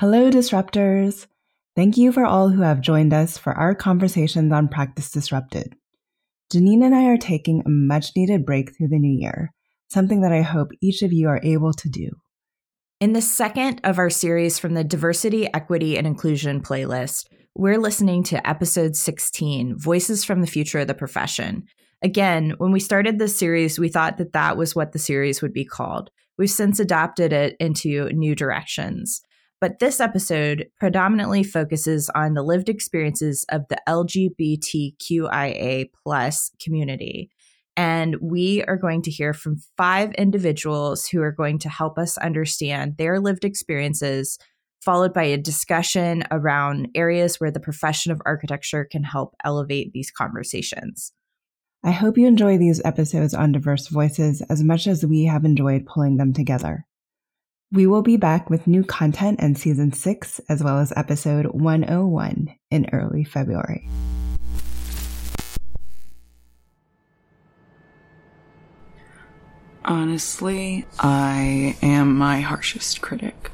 Hello, disruptors. Thank you for all who have joined us for our conversations on Practice Disrupted. Janine and I are taking a much needed break through the new year, something that I hope each of you are able to do. In the second of our series from the Diversity, Equity, and Inclusion playlist, we're listening to episode 16 Voices from the Future of the Profession. Again, when we started this series, we thought that that was what the series would be called. We've since adapted it into new directions. But this episode predominantly focuses on the lived experiences of the LGBTQIA plus community. And we are going to hear from five individuals who are going to help us understand their lived experiences, followed by a discussion around areas where the profession of architecture can help elevate these conversations. I hope you enjoy these episodes on diverse voices as much as we have enjoyed pulling them together. We will be back with new content in season six, as well as episode 101 in early February. Honestly, I am my harshest critic.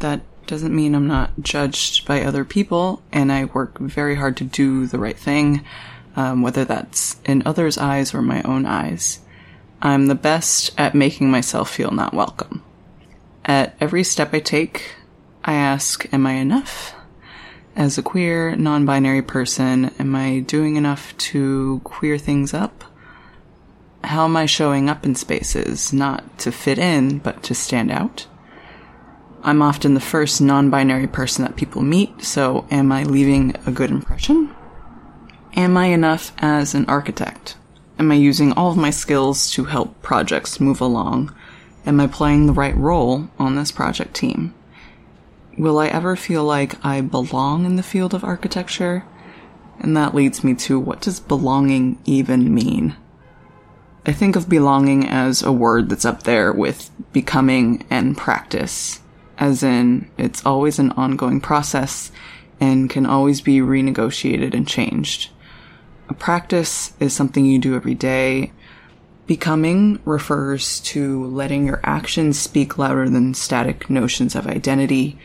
That doesn't mean I'm not judged by other people, and I work very hard to do the right thing, um, whether that's in others' eyes or my own eyes. I'm the best at making myself feel not welcome. At every step I take, I ask, Am I enough? As a queer, non binary person, am I doing enough to queer things up? How am I showing up in spaces, not to fit in, but to stand out? I'm often the first non binary person that people meet, so am I leaving a good impression? Am I enough as an architect? Am I using all of my skills to help projects move along? Am I playing the right role on this project team? Will I ever feel like I belong in the field of architecture? And that leads me to what does belonging even mean? I think of belonging as a word that's up there with becoming and practice, as in it's always an ongoing process and can always be renegotiated and changed. A practice is something you do every day Becoming refers to letting your actions speak louder than static notions of identity.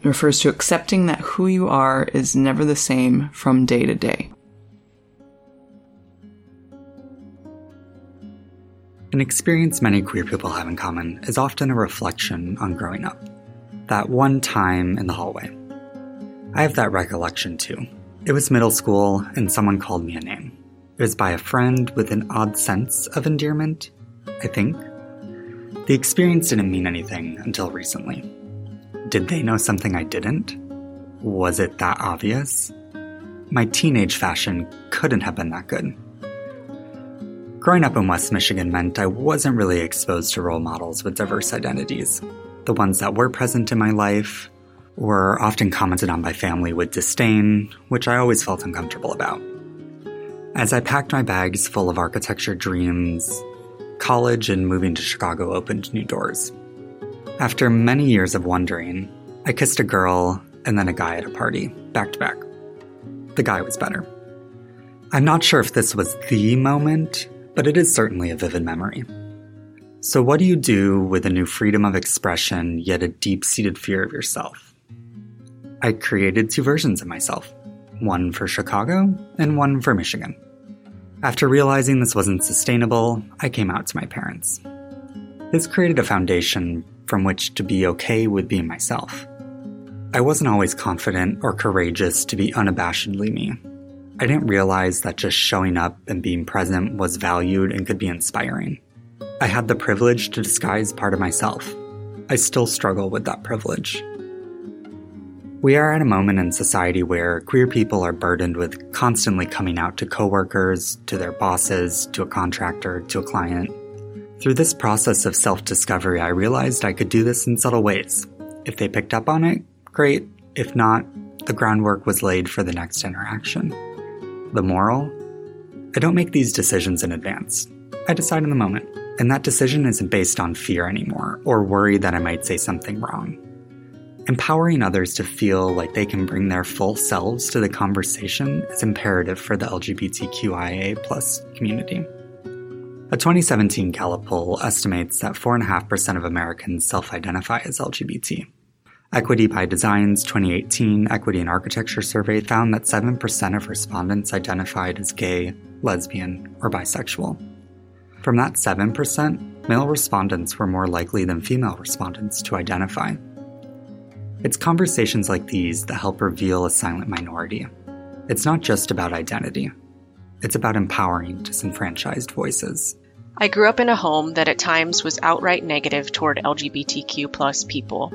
It refers to accepting that who you are is never the same from day to day. An experience many queer people have in common is often a reflection on growing up. That one time in the hallway. I have that recollection too. It was middle school, and someone called me a name. Was by a friend with an odd sense of endearment, I think. The experience didn't mean anything until recently. Did they know something I didn't? Was it that obvious? My teenage fashion couldn't have been that good. Growing up in West Michigan meant I wasn't really exposed to role models with diverse identities. The ones that were present in my life were often commented on by family with disdain, which I always felt uncomfortable about. As I packed my bags full of architecture dreams, college and moving to Chicago opened new doors. After many years of wondering, I kissed a girl and then a guy at a party, back to back. The guy was better. I'm not sure if this was the moment, but it is certainly a vivid memory. So, what do you do with a new freedom of expression, yet a deep seated fear of yourself? I created two versions of myself one for Chicago and one for Michigan. After realizing this wasn't sustainable, I came out to my parents. This created a foundation from which to be okay with being myself. I wasn't always confident or courageous to be unabashedly me. I didn't realize that just showing up and being present was valued and could be inspiring. I had the privilege to disguise part of myself. I still struggle with that privilege. We are at a moment in society where queer people are burdened with constantly coming out to coworkers, to their bosses, to a contractor, to a client. Through this process of self discovery, I realized I could do this in subtle ways. If they picked up on it, great. If not, the groundwork was laid for the next interaction. The moral? I don't make these decisions in advance. I decide in the moment. And that decision isn't based on fear anymore, or worry that I might say something wrong. Empowering others to feel like they can bring their full selves to the conversation is imperative for the LGBTQIA community. A 2017 Gallup poll estimates that 4.5% of Americans self identify as LGBT. Equity by Design's 2018 Equity in Architecture survey found that 7% of respondents identified as gay, lesbian, or bisexual. From that 7%, male respondents were more likely than female respondents to identify. It's conversations like these that help reveal a silent minority. It's not just about identity, it's about empowering disenfranchised voices. I grew up in a home that at times was outright negative toward LGBTQ plus people,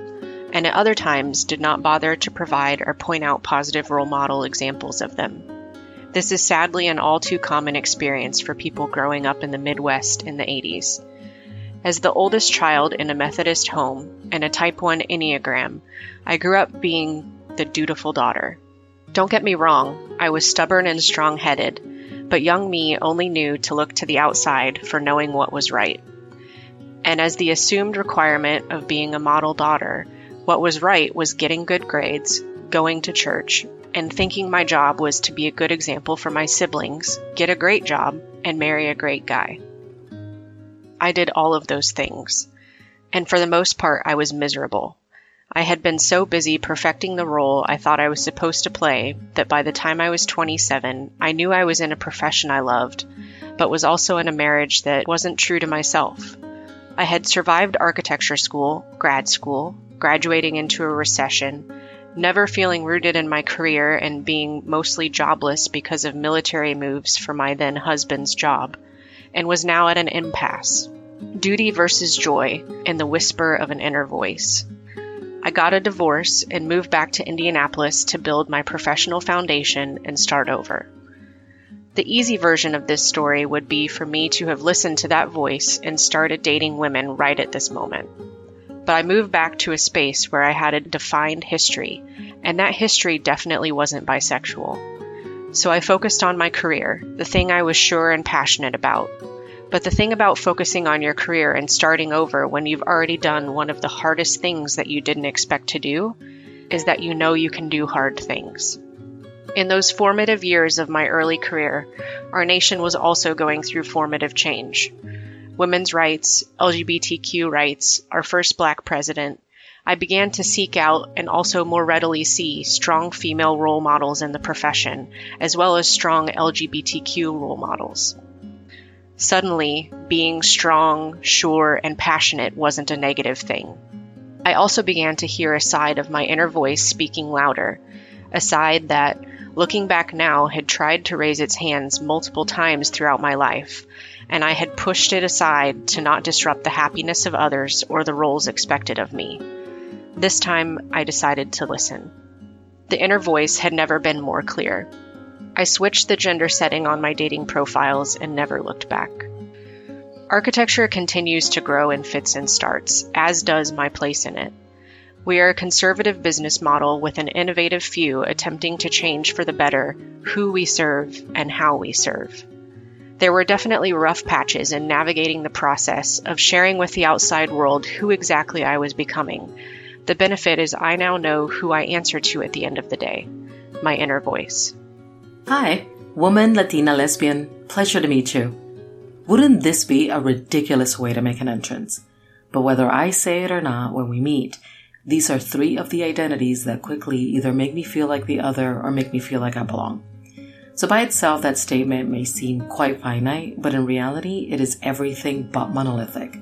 and at other times did not bother to provide or point out positive role model examples of them. This is sadly an all too common experience for people growing up in the Midwest in the 80s. As the oldest child in a Methodist home and a Type 1 Enneagram, I grew up being the dutiful daughter. Don't get me wrong, I was stubborn and strong headed, but young me only knew to look to the outside for knowing what was right. And as the assumed requirement of being a model daughter, what was right was getting good grades, going to church, and thinking my job was to be a good example for my siblings, get a great job, and marry a great guy. I did all of those things. And for the most part, I was miserable. I had been so busy perfecting the role I thought I was supposed to play that by the time I was 27, I knew I was in a profession I loved, but was also in a marriage that wasn't true to myself. I had survived architecture school, grad school, graduating into a recession, never feeling rooted in my career and being mostly jobless because of military moves for my then husband's job, and was now at an impasse. Duty versus joy and the whisper of an inner voice. I got a divorce and moved back to Indianapolis to build my professional foundation and start over. The easy version of this story would be for me to have listened to that voice and started dating women right at this moment but I moved back to a space where I had a defined history, and that history definitely wasn't bisexual. So I focused on my career, the thing I was sure and passionate about. But the thing about focusing on your career and starting over when you've already done one of the hardest things that you didn't expect to do is that you know you can do hard things. In those formative years of my early career, our nation was also going through formative change women's rights, LGBTQ rights, our first black president, I began to seek out and also more readily see strong female role models in the profession, as well as strong LGBTQ role models. Suddenly, being strong, sure, and passionate wasn't a negative thing. I also began to hear a side of my inner voice speaking louder, a side that, looking back now, had tried to raise its hands multiple times throughout my life, and I had pushed it aside to not disrupt the happiness of others or the roles expected of me. This time, I decided to listen. The inner voice had never been more clear. I switched the gender setting on my dating profiles and never looked back. Architecture continues to grow in fits and starts, as does my place in it. We are a conservative business model with an innovative few attempting to change for the better who we serve and how we serve. There were definitely rough patches in navigating the process of sharing with the outside world who exactly I was becoming. The benefit is I now know who I answer to at the end of the day my inner voice. Hi, woman, Latina, lesbian. Pleasure to meet you. Wouldn't this be a ridiculous way to make an entrance? But whether I say it or not when we meet, these are three of the identities that quickly either make me feel like the other or make me feel like I belong. So by itself, that statement may seem quite finite, but in reality, it is everything but monolithic.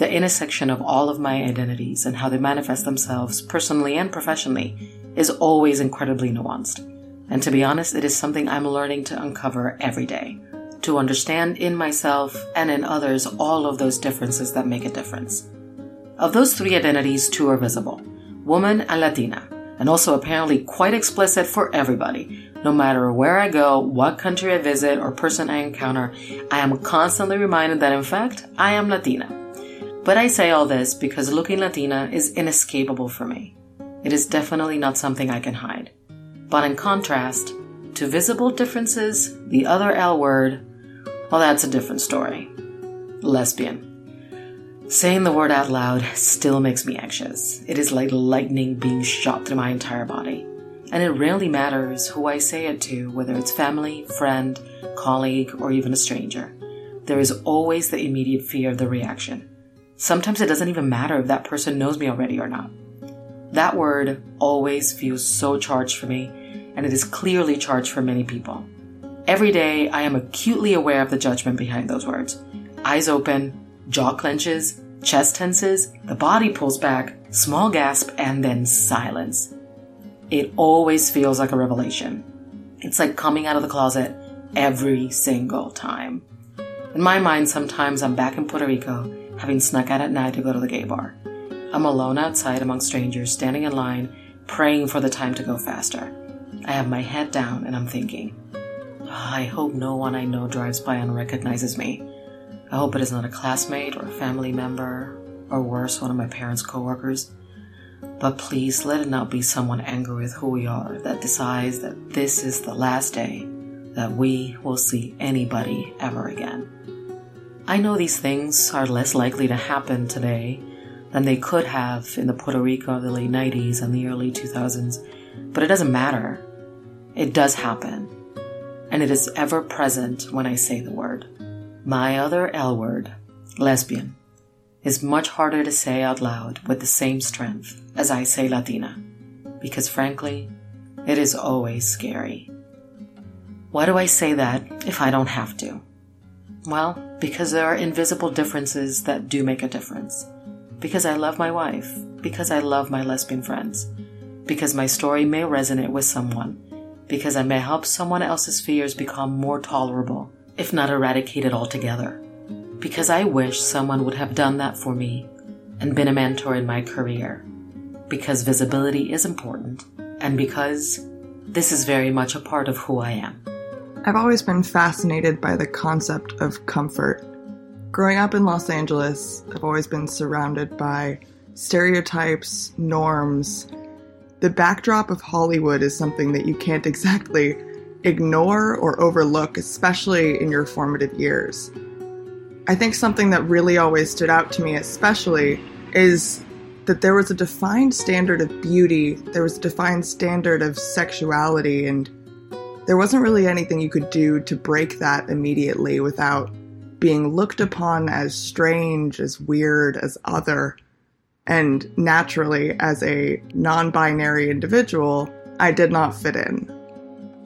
The intersection of all of my identities and how they manifest themselves personally and professionally is always incredibly nuanced. And to be honest, it is something I'm learning to uncover every day. To understand in myself and in others all of those differences that make a difference. Of those three identities, two are visible woman and Latina, and also apparently quite explicit for everybody, no matter where I go, what country I visit, or person I encounter, I am constantly reminded that in fact, I am Latina. But I say all this because looking Latina is inescapable for me. It is definitely not something I can hide. But in contrast to visible differences, the other L word, well, that's a different story. Lesbian. Saying the word out loud still makes me anxious. It is like lightning being shot through my entire body and it rarely matters who I say it to, whether it's family, friend, colleague, or even a stranger. There is always the immediate fear of the reaction. Sometimes it doesn't even matter if that person knows me already or not. That word always feels so charged for me, and it is clearly charged for many people. Every day, I am acutely aware of the judgment behind those words. Eyes open, jaw clenches, chest tenses, the body pulls back, small gasp, and then silence. It always feels like a revelation. It's like coming out of the closet every single time. In my mind, sometimes I'm back in Puerto Rico, having snuck out at night to go to the gay bar. I'm alone outside among strangers, standing in line, praying for the time to go faster. I have my head down and I'm thinking, oh, I hope no one I know drives by and recognizes me. I hope it is not a classmate or a family member, or worse, one of my parents' coworkers. But please let it not be someone angry with who we are that decides that this is the last day that we will see anybody ever again. I know these things are less likely to happen today than they could have in the Puerto Rico of the late 90s and the early 2000s, but it doesn't matter. It does happen. And it is ever present when I say the word. My other L word, lesbian, is much harder to say out loud with the same strength as I say Latina, because frankly, it is always scary. Why do I say that if I don't have to? Well, because there are invisible differences that do make a difference. Because I love my wife. Because I love my lesbian friends. Because my story may resonate with someone. Because I may help someone else's fears become more tolerable, if not eradicated altogether. Because I wish someone would have done that for me and been a mentor in my career. Because visibility is important. And because this is very much a part of who I am. I've always been fascinated by the concept of comfort. Growing up in Los Angeles, I've always been surrounded by stereotypes, norms. The backdrop of Hollywood is something that you can't exactly ignore or overlook, especially in your formative years. I think something that really always stood out to me, especially, is that there was a defined standard of beauty, there was a defined standard of sexuality and there wasn't really anything you could do to break that immediately without being looked upon as strange, as weird, as other. And naturally, as a non binary individual, I did not fit in.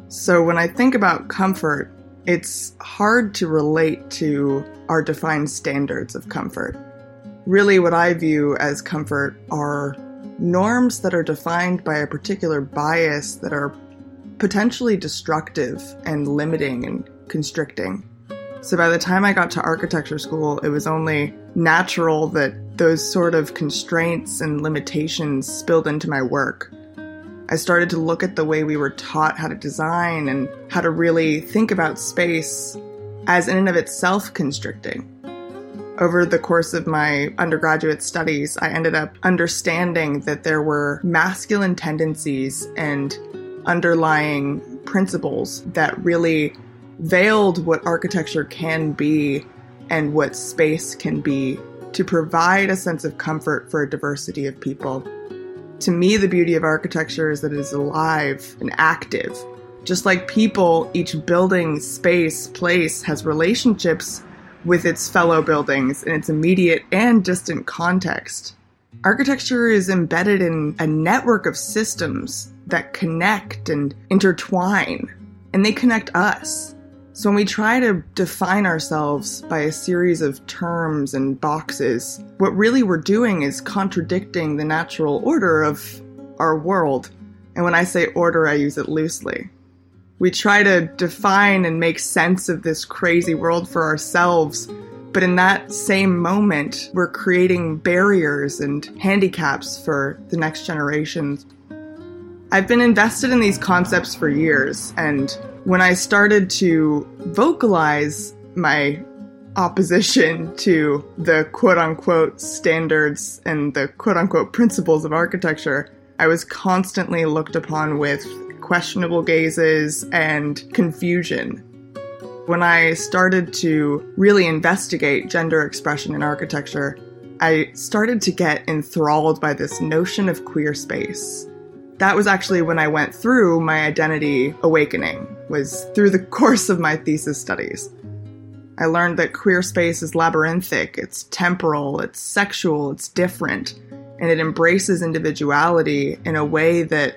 So when I think about comfort, it's hard to relate to our defined standards of comfort. Really, what I view as comfort are norms that are defined by a particular bias that are potentially destructive and limiting and constricting. So by the time I got to architecture school, it was only natural that those sort of constraints and limitations spilled into my work. I started to look at the way we were taught how to design and how to really think about space as in and of itself constricting. Over the course of my undergraduate studies, I ended up understanding that there were masculine tendencies and underlying principles that really veiled what architecture can be and what space can be to provide a sense of comfort for a diversity of people. To me, the beauty of architecture is that it is alive and active. Just like people, each building, space, place has relationships with its fellow buildings in its immediate and distant context. Architecture is embedded in a network of systems that connect and intertwine, and they connect us. So when we try to define ourselves by a series of terms and boxes, what really we're doing is contradicting the natural order of our world. And when I say order, I use it loosely. We try to define and make sense of this crazy world for ourselves, but in that same moment, we're creating barriers and handicaps for the next generations. I've been invested in these concepts for years, and when I started to vocalize my opposition to the quote unquote standards and the quote unquote principles of architecture, I was constantly looked upon with questionable gazes and confusion. When I started to really investigate gender expression in architecture, I started to get enthralled by this notion of queer space that was actually when I went through my identity awakening, was through the course of my thesis studies. I learned that queer space is labyrinthic, it's temporal, it's sexual, it's different. and it embraces individuality in a way that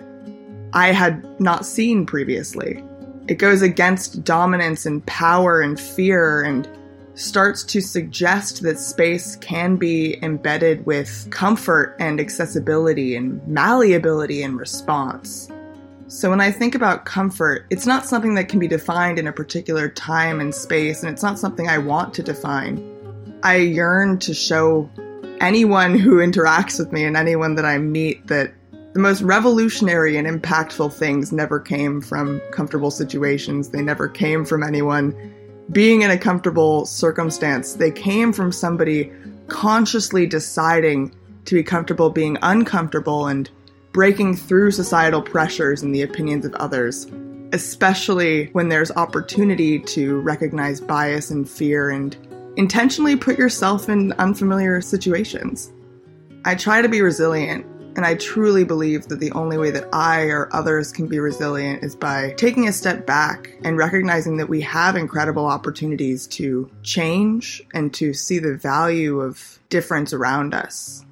I had not seen previously. It goes against dominance and power and fear and starts to suggest that space can be embedded with comfort and accessibility and malleability and response. So when I think about comfort, it's not something that can be defined in a particular time and space, and it's not something I want to define. I yearn to show anyone who interacts with me and anyone that I meet that the most revolutionary and impactful things never came from comfortable situations. They never came from anyone being in a comfortable circumstance. They came from somebody consciously deciding to be comfortable being uncomfortable and breaking through societal pressures and the opinions of others, especially when there's opportunity to recognize bias and fear and intentionally put yourself in unfamiliar situations. I try to be resilient and I truly believe that the only way that I or others can be resilient is by taking a step back and recognizing that we have incredible opportunities to change and to see the value of difference around us.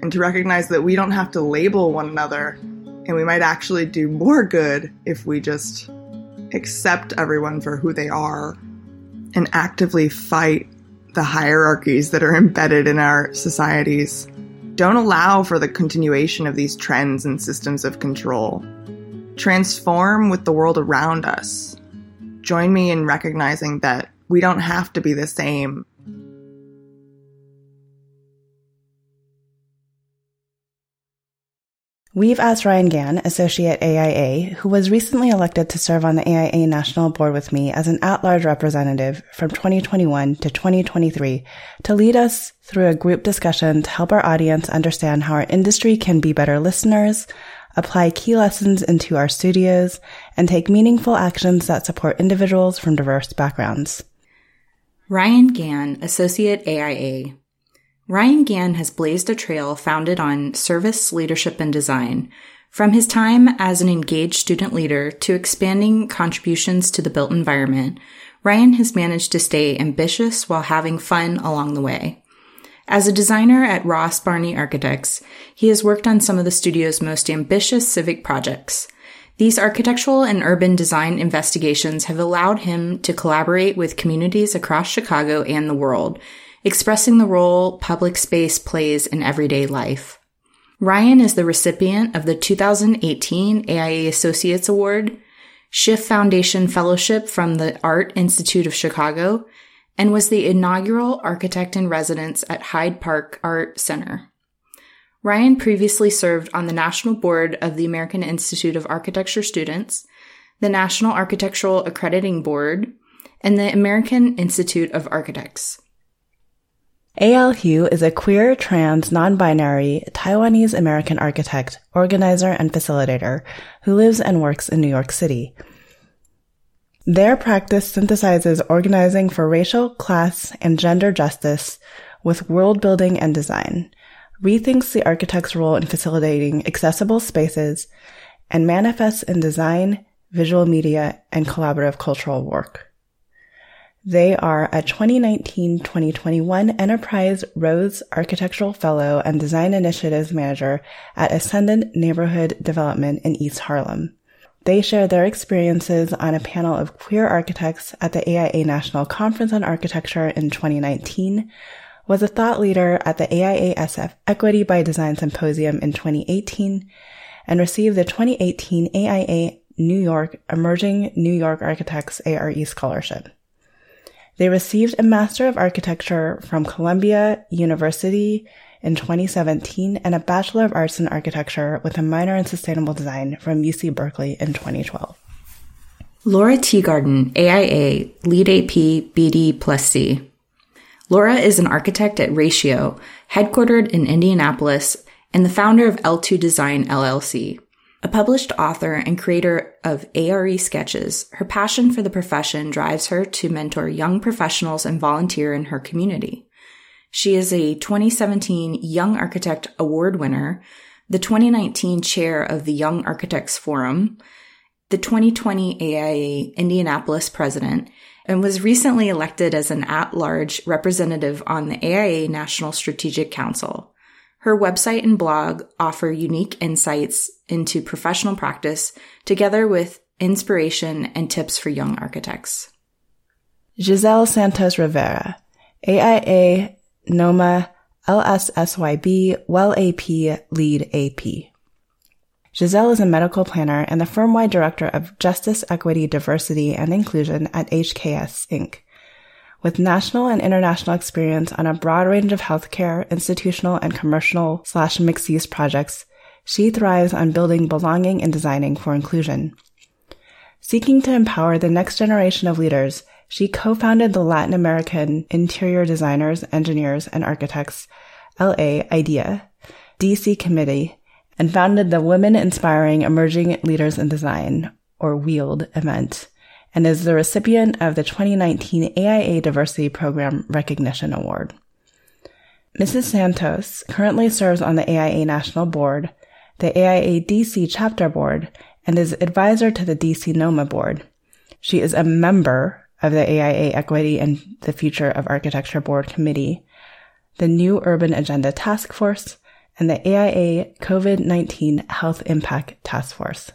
And to recognize that we don't have to label one another and we might actually do more good if we just accept everyone for who they are and actively fight the hierarchies that are embedded in our societies don't allow for the continuation of these trends and systems of control. Transform with the world around us. Join me in recognizing that we don't have to be the same We've asked Ryan Gann, Associate AIA, who was recently elected to serve on the AIA National Board with me as an at-large representative from 2021 to 2023, to lead us through a group discussion to help our audience understand how our industry can be better listeners, apply key lessons into our studios, and take meaningful actions that support individuals from diverse backgrounds. Ryan Gann, Associate AIA, Ryan Gann has blazed a trail founded on service, leadership, and design. From his time as an engaged student leader to expanding contributions to the built environment, Ryan has managed to stay ambitious while having fun along the way. As a designer at Ross Barney Architects, he has worked on some of the studio's most ambitious civic projects. These architectural and urban design investigations have allowed him to collaborate with communities across Chicago and the world, expressing the role public space plays in everyday life. Ryan is the recipient of the 2018 AIA Associates Award, Schiff Foundation Fellowship from the Art Institute of Chicago, and was the inaugural architect in residence at Hyde Park Art Center. Ryan previously served on the National Board of the American Institute of Architecture Students, the National Architectural Accrediting Board, and the American Institute of Architects. A.L. Hu is a queer, trans, non-binary, Taiwanese American architect, organizer, and facilitator who lives and works in New York City. Their practice synthesizes organizing for racial, class, and gender justice with world building and design, rethinks the architect's role in facilitating accessible spaces, and manifests in design, visual media, and collaborative cultural work. They are a 2019-2021 Enterprise Rose Architectural Fellow and Design Initiatives Manager at Ascendant Neighborhood Development in East Harlem. They share their experiences on a panel of queer architects at the AIA National Conference on Architecture in 2019, was a thought leader at the AIASF Equity by Design Symposium in 2018, and received the 2018 AIA New York Emerging New York Architects ARE Scholarship. They received a Master of Architecture from Columbia University in 2017 and a Bachelor of Arts in Architecture with a minor in Sustainable Design from UC Berkeley in 2012. Lora Teagarden, AIA, LEED AP, BD plus C. Lora is an architect at Ratio, headquartered in Indianapolis, and the founder of L2 Design LLC. A published author and creator of ARE sketches, her passion for the profession drives her to mentor young professionals and volunteer in her community. She is a 2017 Young Architect Award winner, the 2019 chair of the Young Architects Forum, the 2020 AIA Indianapolis president, and was recently elected as an at large representative on the AIA National Strategic Council. Her website and blog offer unique insights into professional practice together with inspiration and tips for young architects. Giselle Santos Rivera, AIA, NOMA, LSSYB, Well AP, LEED AP. Giselle is a medical planner and the firm-wide director of Justice, Equity, Diversity, and Inclusion at HKS Inc. With national and international experience on a broad range of healthcare, institutional, and commercial slash mixed use projects, she thrives on building belonging and designing for inclusion. Seeking to empower the next generation of leaders, she co-founded the Latin American Interior Designers, Engineers, and Architects, LA IDEA, DC Committee, and founded the Women Inspiring Emerging Leaders in Design, or WIELD event, and is the recipient of the 2019 AIA Diversity Program Recognition Award. Mrs. Santos currently serves on the AIA National Board, the AIA DC Chapter Board, and is advisor to the DC NOMA Board. She is a member of the AIA Equity and the Future of Architecture Board Committee, the New Urban Agenda Task Force, and the AIA COVID-19 Health Impact Task Force.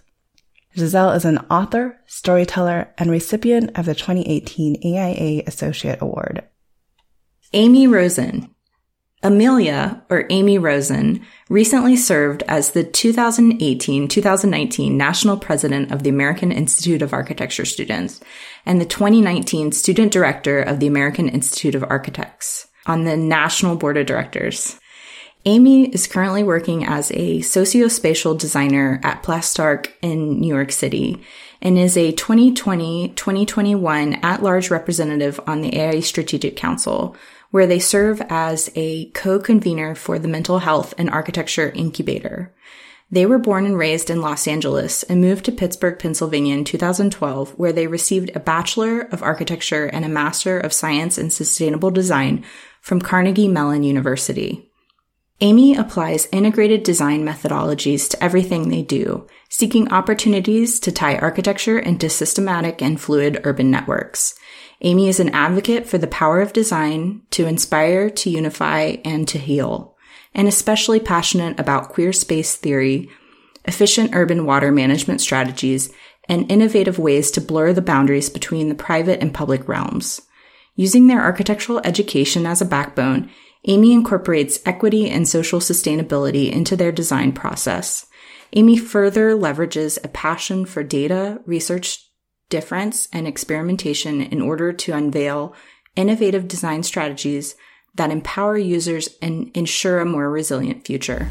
Giselle is an author, storyteller, and recipient of the 2018 AIA Associate Award. Amy Rosen. Amelia, or Amy Rosen, recently served as the 2018-2019 National President of the American Institute of Architecture Students and the 2019 Student Director of the American Institute of Architects on the National Board of Directors. Amy is currently working as a sociospatial designer at Plastarc in New York City and is a 2020-2021 at-large representative on the AIA Strategic Council, where they serve as a co-convener for the Mental Health and Architecture Incubator. They were born and raised in Los Angeles and moved to Pittsburgh, Pennsylvania in 2012, where they received a Bachelor of Architecture and a Master of Science in Sustainable Design from Carnegie Mellon University. Amy applies integrated design methodologies to everything they do, seeking opportunities to tie architecture into systematic and fluid urban networks. Amy is an advocate for the power of design to inspire, to unify, and to heal, and especially passionate about queer space theory, efficient urban water management strategies, and innovative ways to blur the boundaries between the private and public realms. Using their architectural education as a backbone, Amy incorporates equity and social sustainability into their design process. Amy further leverages a passion for data, research difference, and experimentation in order to unveil innovative design strategies that empower users and ensure a more resilient future.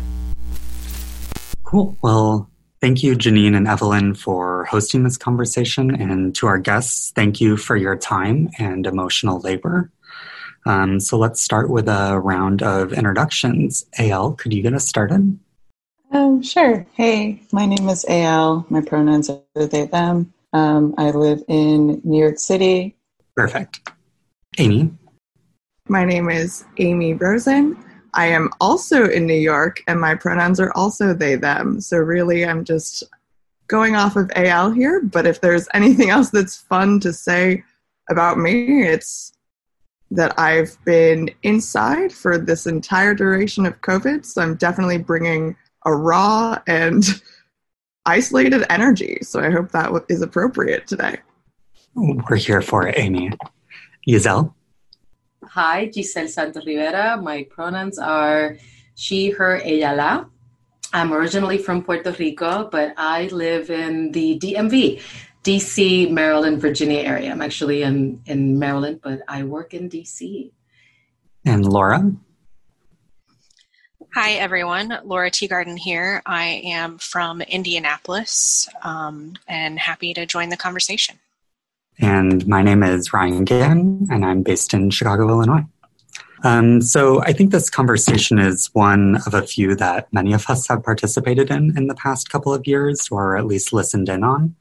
Cool. Well, thank you, Janine and Evelyn, for hosting this conversation. And to our guests, thank you for your time and emotional labor. Um, so let's start with a round of introductions. AL, could you get us started? Um, sure. Hey, my name is AL. My pronouns are they, them. Um, I live in New York City. Perfect. Amy? My name is Amy Rosen. I am also in New York, and my pronouns are also they, them. So, really, I'm just going off of AL here. But if there's anything else that's fun to say about me, it's that I've been inside for this entire duration of COVID. So I'm definitely bringing a raw and isolated energy. So I hope that is appropriate today. We're here for it, Amy. Giselle? Hi, Giselle Santos Rivera. My pronouns are she, her, ella, la. I'm originally from Puerto Rico, but I live in the DMV. DC, Maryland, Virginia area. I'm actually in, in Maryland, but I work in DC. And Lora? Hi, everyone. Lora Teagarden here. I am from Indianapolis um, and happy to join the conversation. And my name is Ryan Gann, and I'm based in Chicago, Illinois. Um, so I think this conversation is one of a few that many of us have participated in in the past couple of years, or at least listened in on.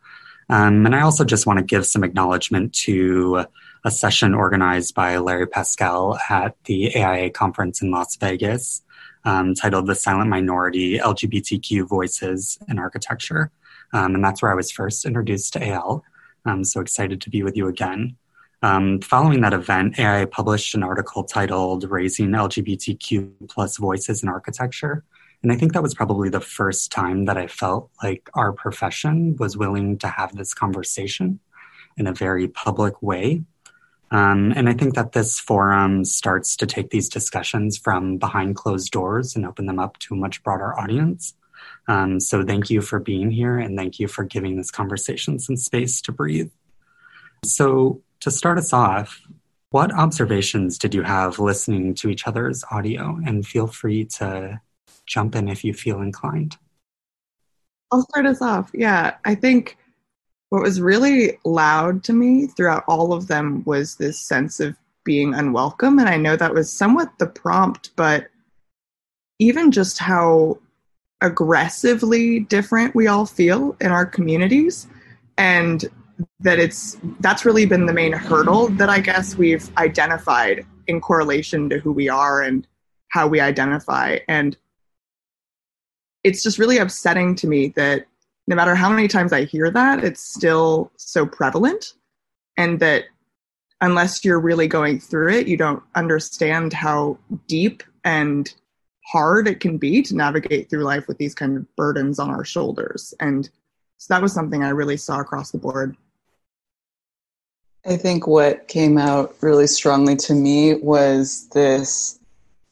Um, and I also just want to give some acknowledgement to a session organized by Larry Paschall at the AIA conference in Las Vegas um, titled The Silent Minority LGBTQ Voices in Architecture. Um, and that's where I was first introduced to AL. I'm so excited to be with you again. Um, following that event, AI published an article titled Raising LGBTQ plus Voices in Architecture. And I think that was probably the first time that I felt like our profession was willing to have this conversation in a very public way. Um, and I think that this forum starts to take these discussions from behind closed doors and open them up to a much broader audience. Um, so thank you for being here and thank you for giving this conversation some space to breathe. So to start us off, what observations did you have listening to each other's audio? And feel free to jump in if you feel inclined. I'll start us off. Yeah, I think what was really loud to me throughout all of them was this sense of being unwelcome. And I know that was somewhat the prompt, but even just how aggressively different we all feel in our communities. And that it's that's really been the main hurdle that I guess we've identified in correlation to who we are and how we identify. And it's just really upsetting to me that no matter how many times I hear that, it's still so prevalent. And that unless you're really going through it, you don't understand how deep and hard it can be to navigate through life with these kind of burdens on our shoulders. And so that was something I really saw across the board. I think what came out really strongly to me was this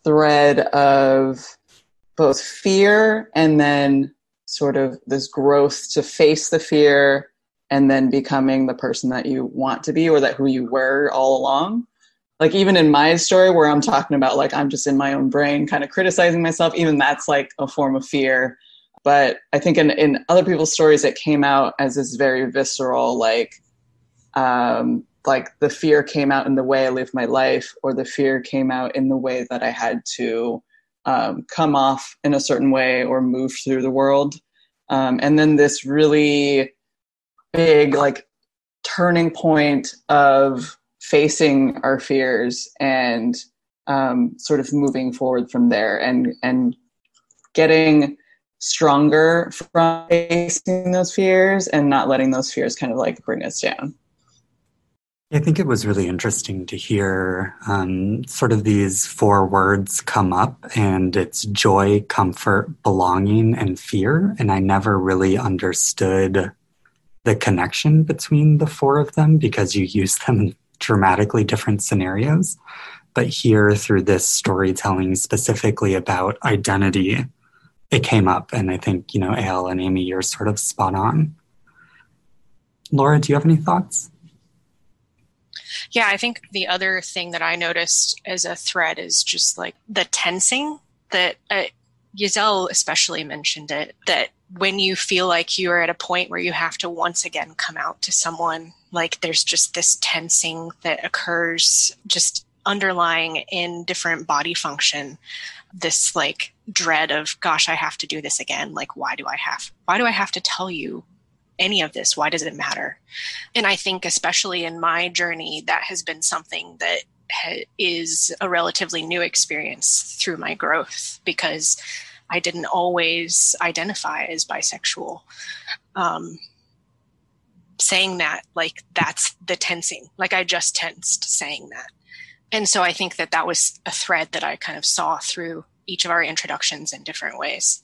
thread of both fear and then sort of this growth to face the fear and then becoming the person that you want to be or that who you were all along. Like even in my story where i'm talking about like i'm just in my own brain kind of criticizing myself even that's like a form of fear. But i think in, in other people's stories it came out as this very visceral like um like the fear came out in the way i lived my life or the fear came out in the way that i had to um, come off in a certain way or move through the world. Um, and then this really big, like, turning point of facing our fears and um, sort of moving forward from there and, and getting stronger from facing those fears and not letting those fears kind of like bring us down. I think it was really interesting to hear um, sort of these four words come up, and it's joy, comfort, belonging, and fear. And I never really understood the connection between the four of them because you use them in dramatically different scenarios. But here, through this storytelling specifically about identity, it came up. And I think, you know, Al and Amy, you're sort of spot on. Lora, do you have any thoughts? Yeah, I think the other thing that I noticed as a thread is just like the tensing that uh, especially mentioned it that when you feel like you are at a point where you have to once again come out to someone, like there's just this tensing that occurs just underlying in different body function. This like dread of gosh i have to do this again. Like why do i have why do i have to tell you any of this? Why does it matter? And I think, especially in my journey, that has been something that ha- is a relatively new experience through my growth because I didn't always identify as bisexual. Um, saying that, like, that's the tensing. Like, I just tensed saying that. And so I think that that was a thread that I kind of saw through each of our introductions in different ways.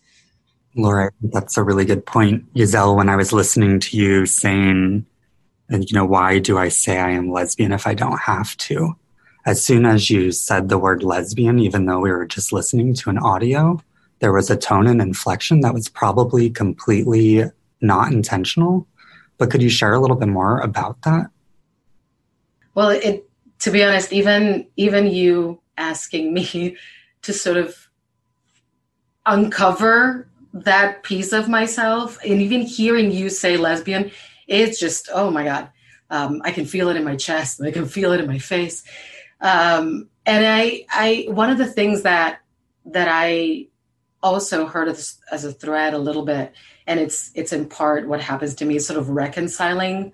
Lora, that's a really good point. Giselle, when I was listening to you saying, and you know, why do I say I am lesbian if I don't have to? As soon as you said the word lesbian, even though we were just listening to an audio, there was a tone and inflection that was probably completely not intentional. But could you share a little bit more about that? Well, it to be honest, even even you asking me to sort of uncover that piece of myself and even hearing you say lesbian it's just oh my god. Um, i can feel it in my chest i can feel it in my face. Um, and i i one of the things that that i also heard as, as a thread a little bit and it's it's in part what happens to me sort of reconciling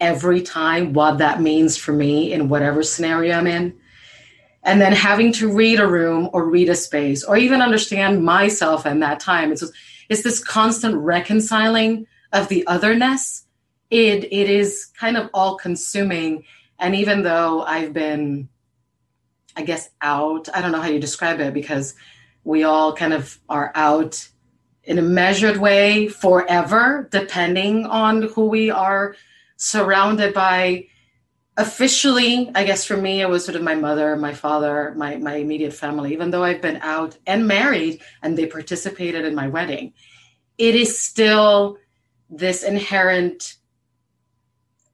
every time what that means for me in whatever scenario i'm in and then having to read a room or read a space or even understand myself in that time. It's it's this constant reconciling of the otherness. It it is kind of all consuming. And even though I've been, I guess, out, I don't know how you describe it because we all kind of are out in a measured way forever, depending on who we are surrounded by. Officially, I guess for me, it was sort of my mother, my father, my, my immediate family, even though I've been out and married and they participated in my wedding. It is still this inherent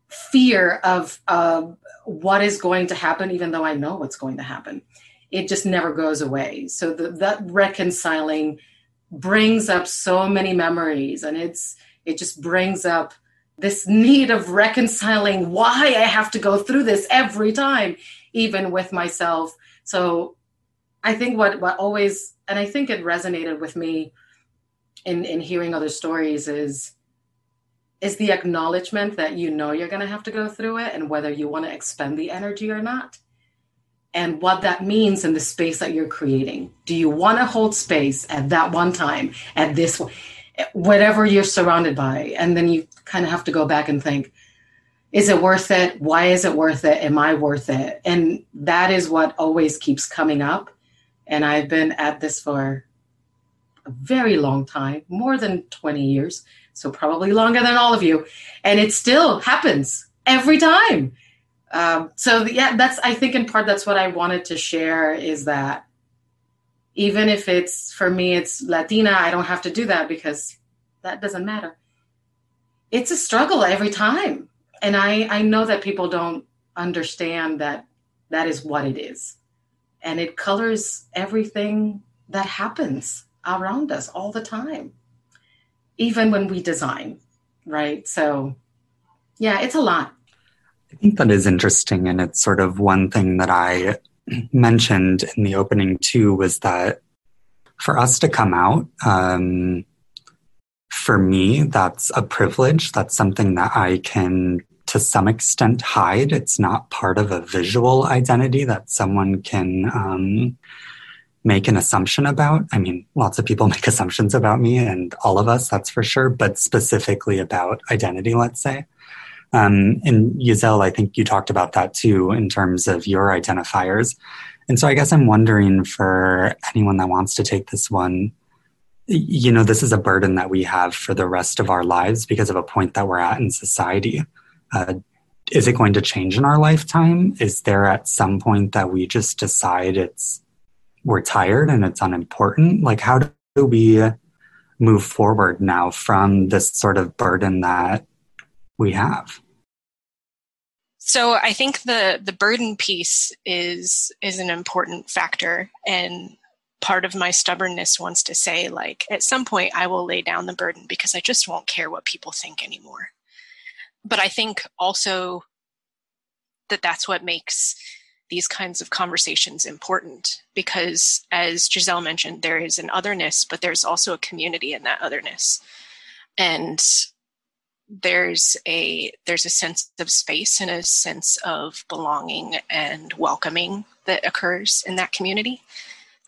fear of uh, what is going to happen, even though I know what's going to happen. It just never goes away. So the, that reconciling brings up so many memories, and it's it just brings up this need of reconciling why I have to go through this every time, even with myself. So I think what what always and I think it resonated with me in in hearing other stories is is the acknowledgement that you know you're going to have to go through it and whether you want to expend the energy or not and what that means in the space that you're creating do you want to hold space at that one time at this whatever you're surrounded by and then you kind of have to go back and think is it worth it? Why is it worth it? Am i worth it? And that is what always keeps coming up. And i've been at this for a very long time more than 20 years so probably longer than all of you, and it still happens every time. Um, so yeah, that's I think in part that's what I wanted to share is that even if it's for me it's Latina, I don't have to do that because that doesn't matter. It's a struggle every time, and I I know that people don't understand that that is what it is, and it colors everything that happens around us all the time even when we design, right? So, yeah, it's a lot. I think that is interesting. And it's sort of one thing that I mentioned in the opening too was that for us to come out, um, for me, that's a privilege. That's something that I can, to some extent, hide. It's not part of a visual identity that someone can um, make an assumption about. I mean, lots of people make assumptions about me and all of us, that's for sure, but specifically about identity, let's say. Um, and Giselle, I think you talked about that too in terms of your identifiers. And so I guess I'm wondering for anyone that wants to take this one, you know, this is a burden that we have for the rest of our lives because of a point that we're at in society. Uh, is it going to change in our lifetime? Is there at some point that we just decide it's we're tired and it's unimportant like how do we move forward now from this sort of burden that we have. So i think the the burden piece is is an important factor and part of my stubbornness wants to say like at some point i will lay down the burden because i just won't care what people think anymore. But i think also that that's what makes these kinds of conversations important because as giselle mentioned there is an otherness but there's also a community in that otherness. And there's a there's a sense of space and a sense of belonging and welcoming that occurs in that community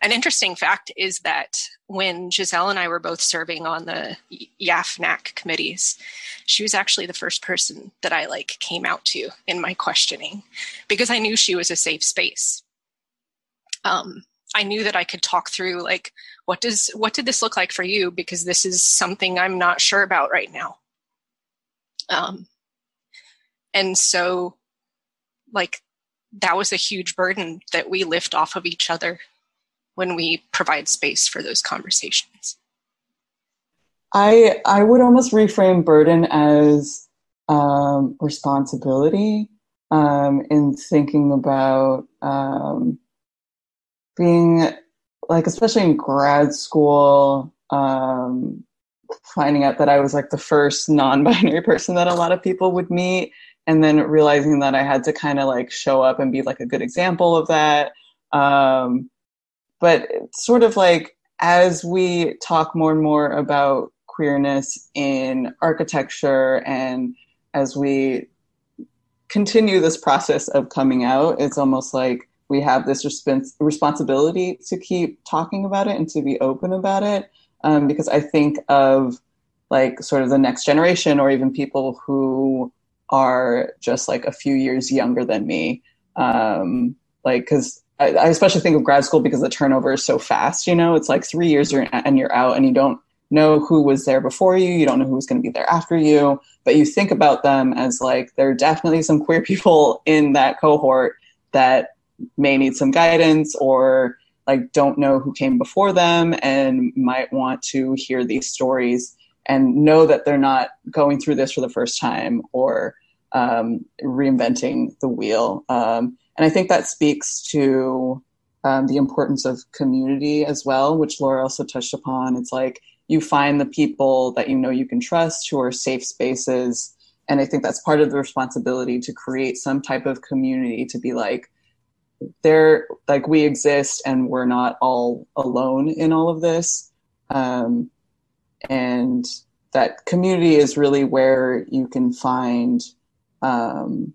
an interesting fact is that when Giselle and I were both serving on the YAF committees, she was actually the first person that I like came out to in my questioning because I knew she was a safe space. Um, I knew that I could talk through like what does what did this look like for you because this is something I'm not sure about right now. Um, and so like that was a huge burden that we lift off of each other when we provide space for those conversations. I I would almost reframe burden as um, responsibility um, in thinking about um, being like, especially in grad school, um, finding out that I was like the first non-binary person that a lot of people would meet, and then realizing that I had to kind of like show up and be like a good example of that. Um, but sort of like as we talk more and more about queerness in architecture and as we continue this process of coming out, it's almost like we have this respons- responsibility to keep talking about it and to be open about it. Um, because I think of like sort of the next generation or even people who are just like a few years younger than me. Um, like, because I, I, especially think of grad school because the turnover is so fast. You know, it's like three years and you're out, and you don't know who was there before you. You don't know who's going to be there after you. But you think about them as like there are definitely some queer people in that cohort that may need some guidance or like don't know who came before them and might want to hear these stories and know that they're not going through this for the first time or um, reinventing the wheel. Um, and I think that speaks to um, the importance of community as well, which Lora also touched upon. It's like you find the people that you know you can trust who are safe spaces. And I think that's part of the responsibility to create some type of community to be like, they're like we exist and we're not all alone in all of this. Um, and that community is really where you can find um,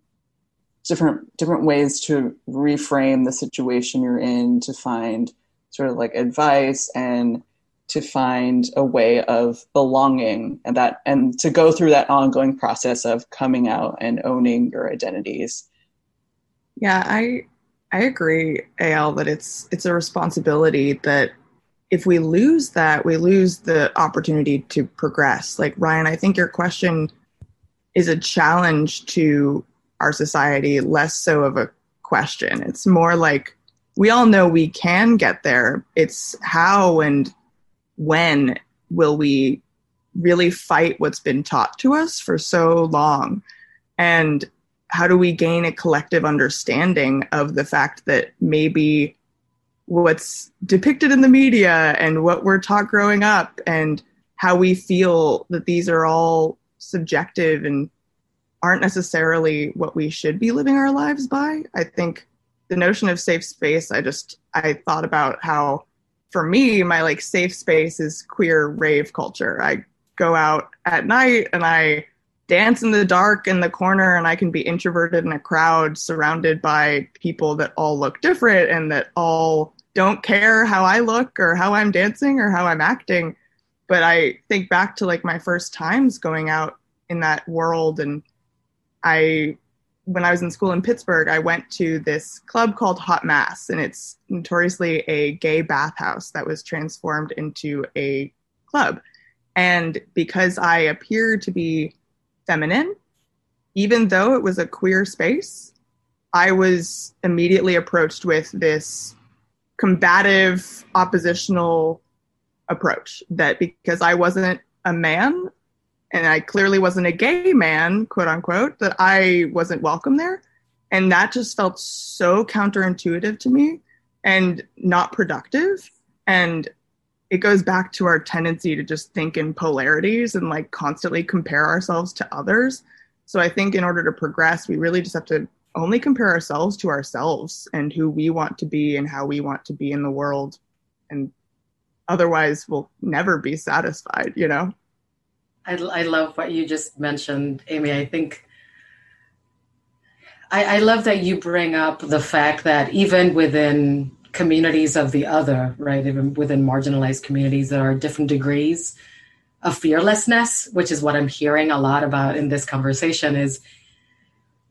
different different ways to reframe the situation you're in to find sort of like advice and to find a way of belonging and that and to go through that ongoing process of coming out and owning your identities yeah i i agree al that it's it's a responsibility that if we lose that, we lose the opportunity to progress. Like Ryan, I think your question is a challenge to our society, less so of a question. It's more like we all know we can get there. It's how and when will we really fight what's been taught to us for so long? And how do we gain a collective understanding of the fact that maybe what's depicted in the media and what we're taught growing up and how we feel that these are all subjective and aren't necessarily what we should be living our lives by. I think the notion of safe space, I just I thought about how for me, my like safe space is queer rave culture. I go out at night and I dance in the dark in the corner and I can be introverted in a crowd surrounded by people that all look different and that all don't care how I look or how I'm dancing or how I'm acting. But I think back to like my first times going out in that world. And I, when I was in school in Pittsburgh, I went to this club called Hot Mass, and it's notoriously a gay bathhouse that was transformed into a club. And because I appear to be feminine, even though it was a queer space, I was immediately approached with this combative oppositional approach that because I wasn't a man and I clearly wasn't a gay man, quote unquote, that I wasn't welcome there. And that just felt so counterintuitive to me and not productive. And it goes back to our tendency to just think in polarities and like constantly compare ourselves to others. So I think in order to progress, we really just have to only compare ourselves to ourselves and who we want to be and how we want to be in the world. And otherwise we'll never be satisfied you know? I, I love what you just mentioned amy. I think I, I love that you bring up the fact that even within communities of the other right? Even within marginalized communities there are different degrees of fearlessness which is what i'm hearing a lot about in this conversation is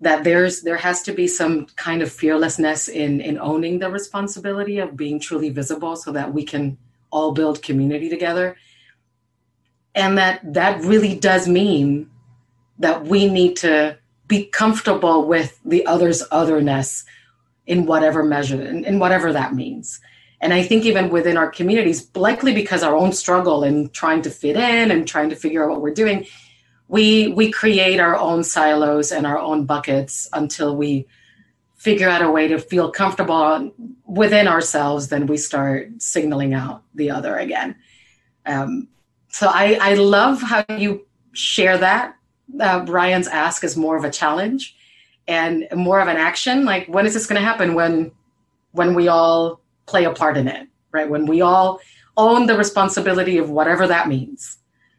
that there's there has to be some kind of fearlessness in in owning the responsibility of being truly visible so that we can all build community together. And that that really does mean that we need to be comfortable with the other's otherness in whatever measure in, in whatever that means. And i think even within our communities likely because our own struggle in trying to fit in and trying to figure out what we're doing we we create our own silos and our own buckets until we figure out a way to feel comfortable within ourselves then we start signaling out the other again. Um, so I, I love how you share that. Uh, ryan's ask is more of a challenge and more of an action like when is this going to happen when when we all play a part in it right when we all own the responsibility of whatever that means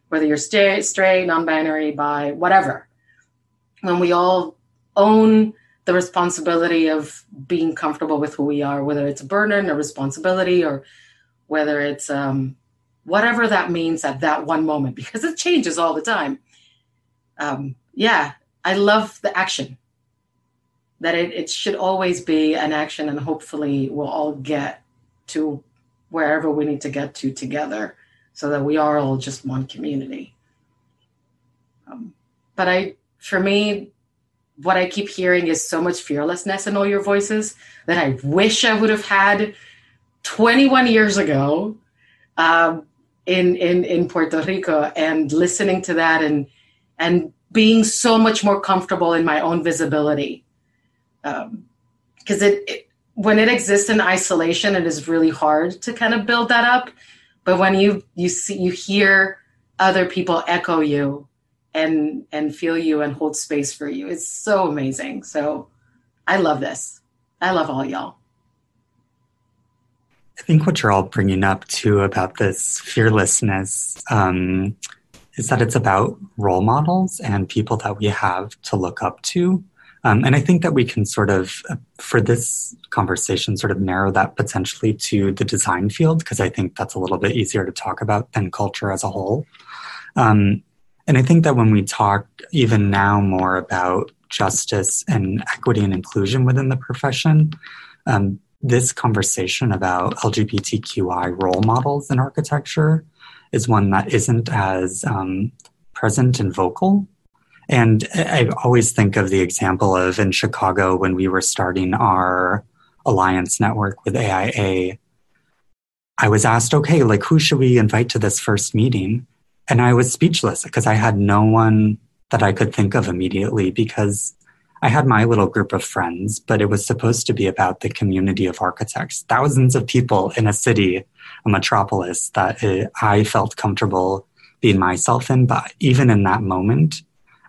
whether you're straight, straight, non-binary, bi, whatever. When we all own the responsibility of being comfortable with who we are, whether it's a burden, a responsibility, or whether it's um, whatever that means at that one moment, because it changes all the time. Um, yeah, I love the action. That it, it should always be an action, and hopefully, we'll all get to wherever we need to get to together so that we are all just one community. Um, but I, for me, what I keep hearing is so much fearlessness in all your voices that I wish I would have had 21 years ago um, in, in, in Puerto Rico and listening to that and, and being so much more comfortable in my own visibility. Because um, it, it, when it exists in isolation, it is really hard to kind of build that up. But when you, you see, you hear other people echo you and and feel you and hold space for you. It's so amazing. So I love this. I love all y'all. I think what you're all bringing up too about this fearlessness um, is that it's about role models and people that we have to look up to. Um, and I think that we can sort of, uh, for this conversation, sort of narrow that potentially to the design field, because I think that's a little bit easier to talk about than culture as a whole. Um, and I think that when we talk even now more about justice and equity and inclusion within the profession, um, this conversation about LGBTQI role models in architecture is one that isn't as um, present and vocal. And I always think of the example of in Chicago when we were starting our alliance network with AIA. I was asked, okay, like who should we invite to this first meeting? And I was speechless because I had no one that I could think of immediately because I had my little group of friends, but it was supposed to be about the community of architects, thousands of people in a city, a metropolis that eh, I felt comfortable being myself in. But even in that moment,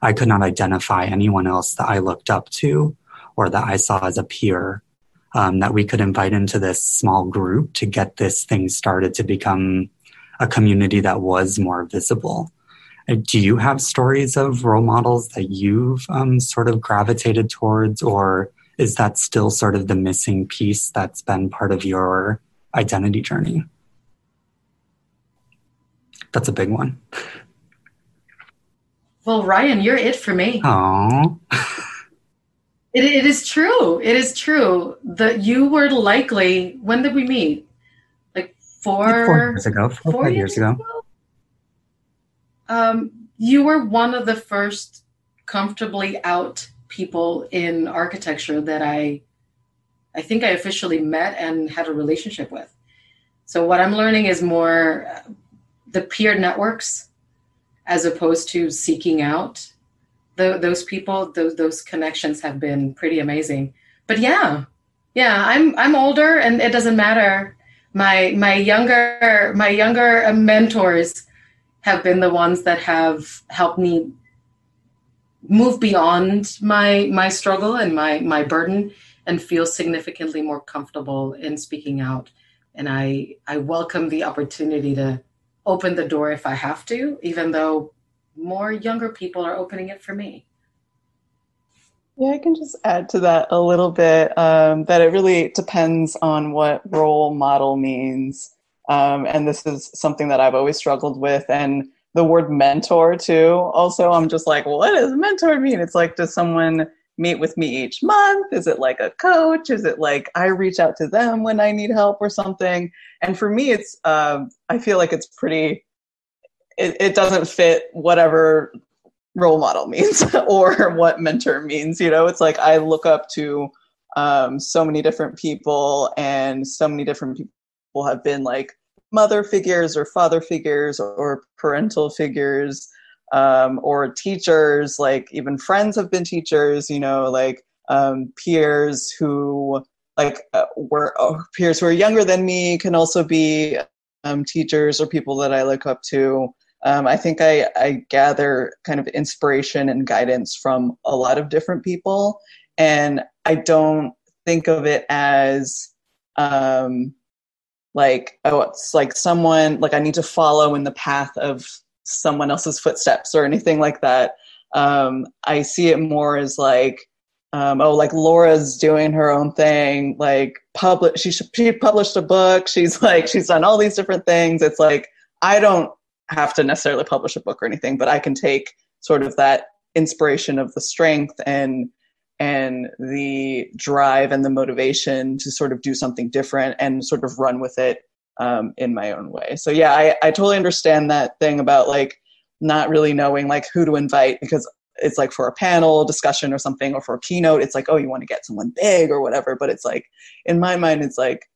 I could not identify anyone else that I looked up to or that I saw as a peer um, that we could invite into this small group to get this thing started to become a community that was more visible. Uh, do you have stories of role models that you've um, sort of gravitated towards, or is that still sort of the missing piece that's been part of your identity journey? That's a big one. Well, Ryan, you're it for me. Oh. it, it is true. It is true that you were likely. When did we meet? four, four years ago, four, four years, years ago. ago. Um, you were one of the first comfortably out people in architecture that I, I think I officially met and had a relationship with. So what I'm learning is more uh, the peer networks, as opposed to seeking out the, those people. Those those connections have been pretty amazing. But yeah, yeah, I'm I'm older, and it doesn't matter my my younger my younger mentors have been the ones that have helped me move beyond my my struggle and my my burden and feel significantly more comfortable in speaking out and i i welcome the opportunity to open the door if i have to even though more younger people are opening it for me yeah, I can just add to that a little bit um, that it really depends on what role model means. Um, and this is something that I've always struggled with. And the word mentor, too. Also, I'm just like, what does mentor mean? It's like, does someone meet with me each month? Is it like a coach? Is it like I reach out to them when I need help or something? And for me, it's, um, I feel like it's pretty, it, it doesn't fit whatever role model means or what mentor means. You know, it's like I look up to um, so many different people, and so many different people have been like mother figures or father figures or parental figures um, or teachers. Like even friends have been teachers. You know, like um, peers who like uh, were uh, peers who are younger than me can also be um, teachers or people that I look up to um, I think I, I gather kind of inspiration and guidance from a lot of different people. And I don't think of it as um, like, oh, it's like someone, like I need to follow in the path of someone else's footsteps or anything like that. Um, I see it more as like, um, oh, like Lora's doing her own thing. Like, publish, she she published a book. She's like, she's done all these different things. It's like I don't have to necessarily publish a book or anything, but I can take sort of that inspiration of the strength and and the drive and the motivation to sort of do something different and sort of run with it um, in my own way. So yeah, I, I totally understand that thing about like not really knowing like who to invite because it's like for a panel discussion or something or for a keynote it's like oh you want to get someone big or whatever. But it's like in my mind it's like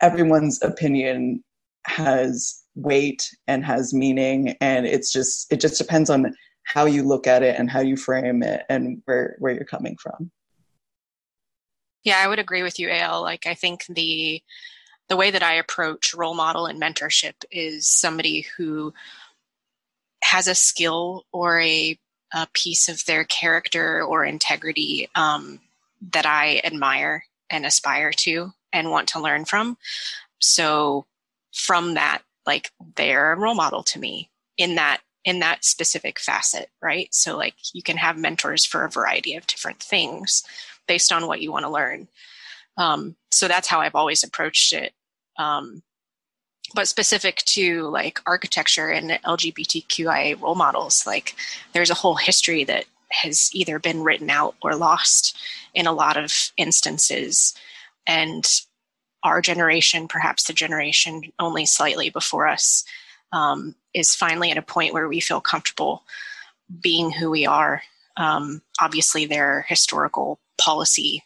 everyone's opinion has weight and has meaning and it's just it just depends on how you look at it and how you frame it and where where you're coming from. Yeah i would agree with you al like i think the the way that i approach role model and mentorship is somebody who has a skill or a, a piece of their character or integrity um, that I admire and aspire to and want to learn from. So from that, like they're a role model to me in that in that specific facet, right? So like you can have mentors for a variety of different things based on what you want to learn. Um, so that's how I've always approached it. Um, but specific to like architecture and LGBTQIA role models, like there's a whole history that has either been written out or lost in a lot of instances. And our generation, perhaps the generation only slightly before us, um, is finally at a point where we feel comfortable being who we are. Um, obviously, there are historical policy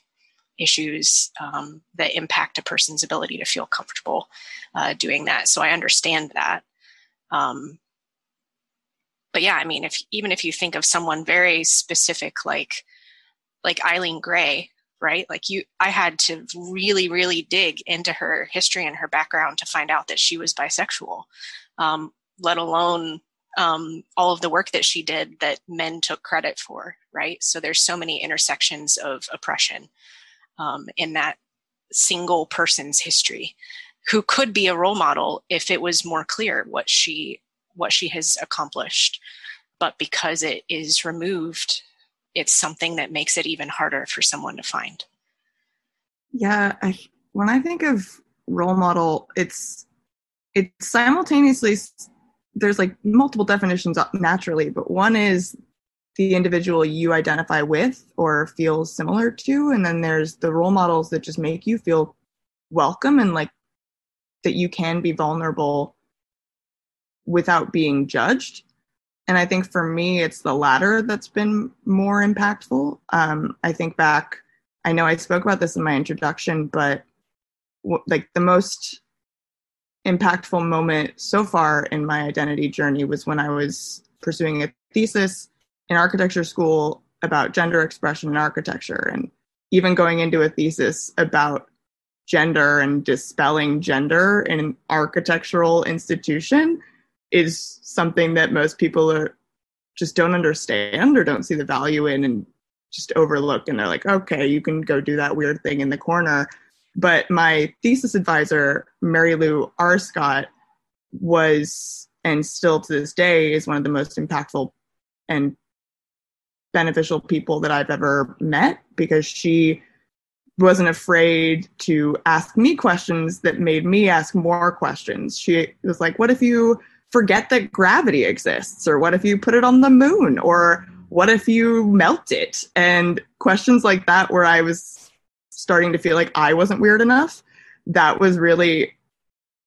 issues um, that impact a person's ability to feel comfortable uh, doing that. So I understand that. Um, but yeah, I mean, if even if you think of someone very specific, like like Eileen Gray, right? Like you, I had to really, really dig into her history and her background to find out that she was bisexual. Um, let alone um, all of the work that she did that men took credit for, right? So there's so many intersections of oppression um, in that single person's history who could be a role model if it was more clear what she what she has accomplished. But because it is removed it's something that makes it even harder for someone to find. Yeah I, when i think of role model it's it's simultaneously there's like multiple definitions naturally but one is the individual you identify with or feel similar to and then there's the role models that just make you feel welcome and like that you can be vulnerable without being judged. And i think for me it's the latter that's been more impactful. Um, i think back i know i spoke about this in my introduction but w- like the most impactful moment so far in my identity journey was when i was pursuing a thesis in architecture school about gender expression in architecture and even going into a thesis about gender and dispelling gender in an architectural institution is something that most people are just don't understand or don't see the value in and just overlook and they're like okay you can go do that weird thing in the corner. But my thesis advisor mary lou arscott was and still to this day is one of the most impactful and beneficial people that I've ever met because she wasn't afraid to ask me questions that made me ask more questions. She was like, What if you forget that gravity exists? Or what if you put it on the moon? Or what if you melt it? And questions like that, where I was starting to feel like I wasn't weird enough, that was really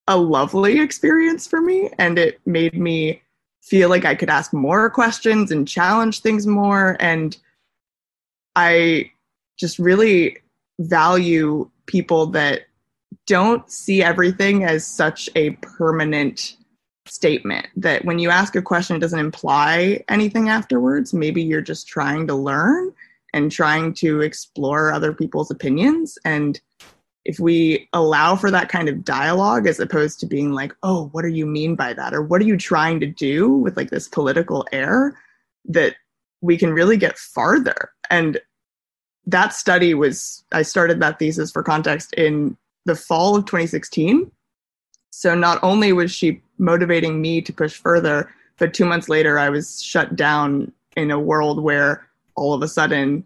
a lovely experience for me. And it made me feel like I could ask more questions and challenge things more. And I just really value people that don't see everything as such a permanent statement that when you ask a question it doesn't imply anything afterwards maybe you're just trying to learn and trying to explore other people's opinions and if we allow for that kind of dialogue as opposed to being like oh what do you mean by that? or what are you trying to do with like this political air? that we can really get farther. And that study was i started that thesis for context in the fall of 2016 so not only was she motivating me to push further but two months later i was shut down in a world where all of a sudden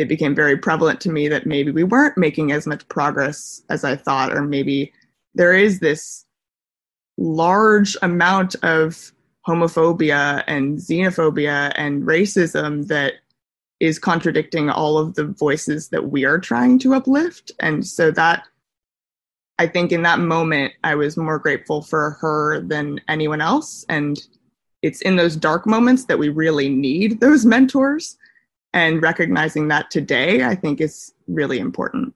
it became very prevalent to me that maybe we weren't making as much progress as I thought, or maybe there is this large amount of homophobia and xenophobia and racism that is contradicting all of the voices that we are trying to uplift. And so that I think in that moment, I was more grateful for her than anyone else. And it's in those dark moments that we really need those mentors. And recognizing that today, I think is really important.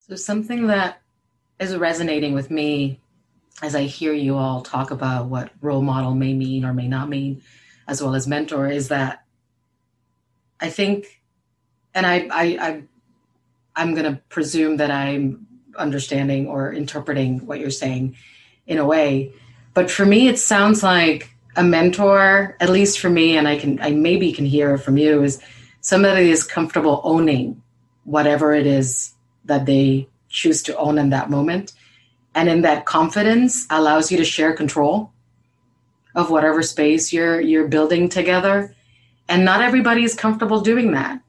So, something that is resonating with me as I hear you all talk about what role model may mean or may not mean, as well as mentor, is that I think, and I, I, I I'm going to presume that I'm understanding or interpreting what you're saying in a way, but for me, it sounds like a mentor, at least for me, and I can, I maybe can hear from you, is somebody is comfortable owning whatever it is that they choose to own in that moment. And in that confidence allows you to share control of whatever space you're you're building together. And not everybody is comfortable doing that.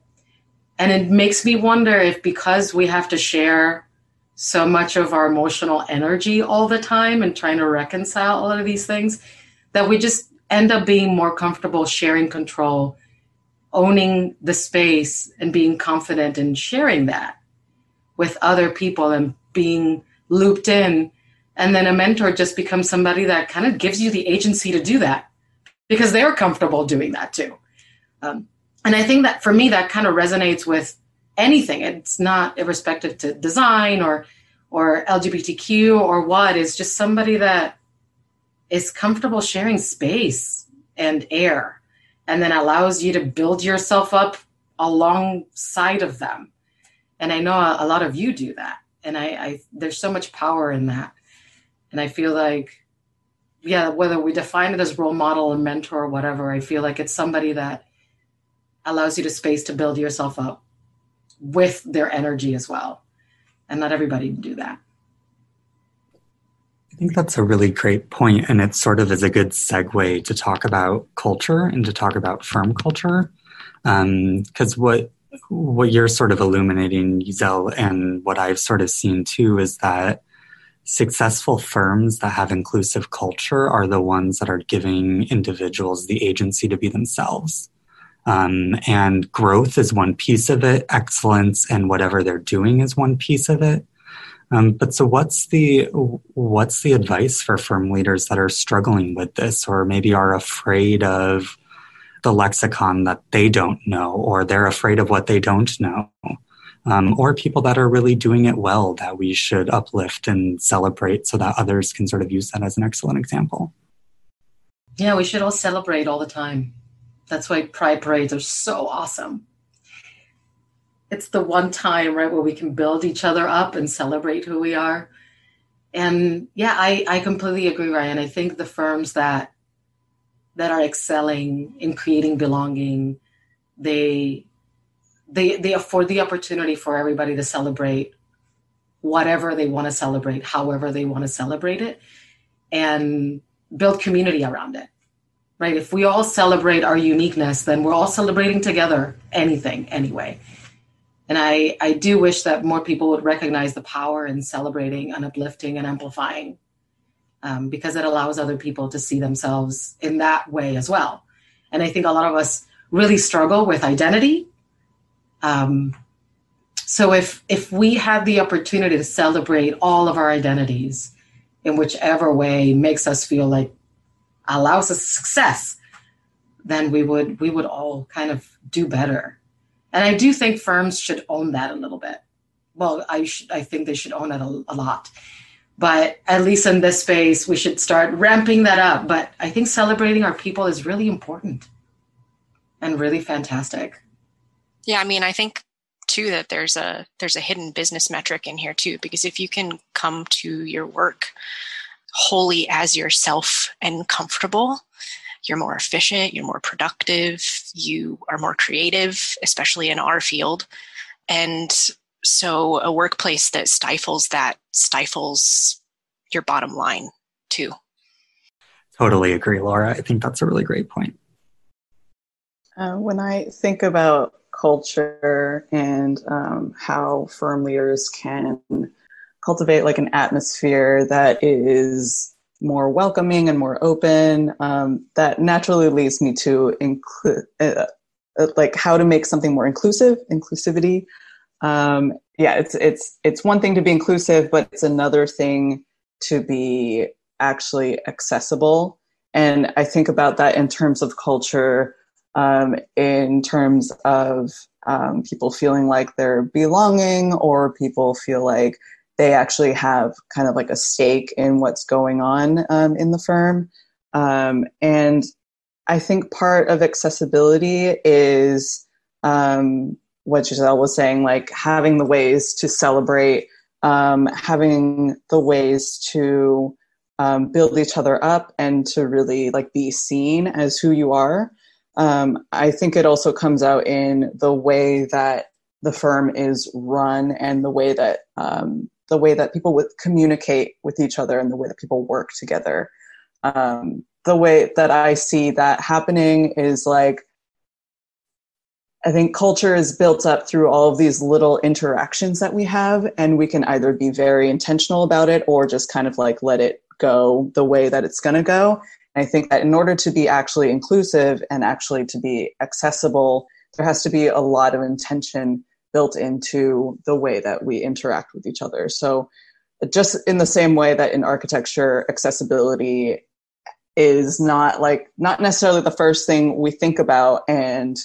And it makes me wonder if because we have to share so much of our emotional energy all the time and trying to reconcile all of these things that we just end up being more comfortable sharing control owning the space and being confident in sharing that with other people and being looped in. And then a mentor just becomes somebody that kind of gives you the agency to do that because they're comfortable doing that too. Um, and I think that for me, that kind of resonates with anything. It's not irrespective to design or or LGBTQ or what. It's just somebody that is comfortable sharing space and air, and then allows you to build yourself up alongside of them. And I know a, a lot of you do that and I, I there's so much power in that. And i feel like yeah whether we define it as role model and mentor or whatever i feel like it's somebody that allows you to space to build yourself up with their energy as well. And not everybody can do that I think that's a really great point, and it sort of is a good segue to talk about culture and to talk about firm culture. Because um, what what you're sort of illuminating, Giselle, and what I've sort of seen too is that successful firms that have inclusive culture are the ones that are giving individuals the agency to be themselves. Um, and growth is one piece of it, excellence and whatever they're doing is one piece of it. Um, but so what's the what's the advice for firm leaders that are struggling with this or maybe are afraid of the lexicon that they don't know or they're afraid of what they don't know. Um, or people that are really doing it well that we should uplift and celebrate so that others can sort of use that as an excellent example. Yeah, we should all celebrate all the time. That's why pride parades are so awesome. It's the one time, right, where we can build each other up and celebrate who we are. And yeah, I, I completely agree, Ryan. I think the firms that that are excelling in creating belonging they they they afford the opportunity for everybody to celebrate whatever they want to celebrate however they want to celebrate it and build community around it right if we all celebrate our uniqueness then we're all celebrating together anything anyway and i i do wish that more people would recognize the power in celebrating and uplifting and amplifying um, because it allows other people to see themselves in that way as well. And I think a lot of us really struggle with identity. Um, so if if we had the opportunity to celebrate all of our identities in whichever way makes us feel like allows us success, then we would we would all kind of do better. And I do think firms should own that a little bit. Well, I should I think they should own it a, a lot. But at least in this space we should start ramping that up. But i think celebrating our people is really important and really fantastic. Yeah i mean i think too that there's a there's a hidden business metric in here too because if you can come to your work wholly as yourself and comfortable you're more efficient you're more productive you are more creative especially in our field and so a workplace that stifles that stifles your bottom line too. Totally agree, Lora. I think that's a really great point. Uh, when I think about culture and um, how firm leaders can cultivate like an atmosphere that is more welcoming and more open. Um, that naturally leads me to include, uh, uh, like how to make something more inclusive, inclusivity. Um, yeah, it's it's it's one thing to be inclusive, but it's another thing to be actually accessible. And I think about that in terms of culture, um, in terms of um, people feeling like they're belonging, or people feel like they actually have kind of like a stake in what's going on um, in the firm. Um, and I think part of accessibility is um, what Giselle was saying, like having the ways to celebrate, um, having the ways to um, build each other up, and to really like be seen as who you are. Um, I think it also comes out in the way that the firm is run and the way that um, the way that people would communicate with each other and the way that people work together. Um, the way that I see that happening is like, I think culture is built up through all of these little interactions that we have, and we can either be very intentional about it or just kind of like let it go the way that it's going to go. And I think that in order to be actually inclusive and actually to be accessible, there has to be a lot of intention built into the way that we interact with each other. So, just in the same way that in architecture, accessibility is not like not necessarily the first thing we think about and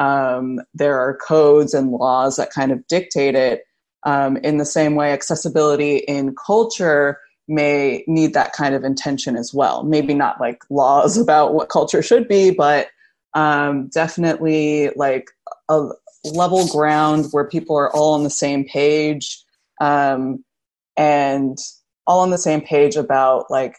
um, there are codes and laws that kind of dictate it um, in the same way accessibility in culture may need that kind of intention as well maybe not like laws about what culture should be but um, definitely like a level ground where people are all on the same page um, and all on the same page about like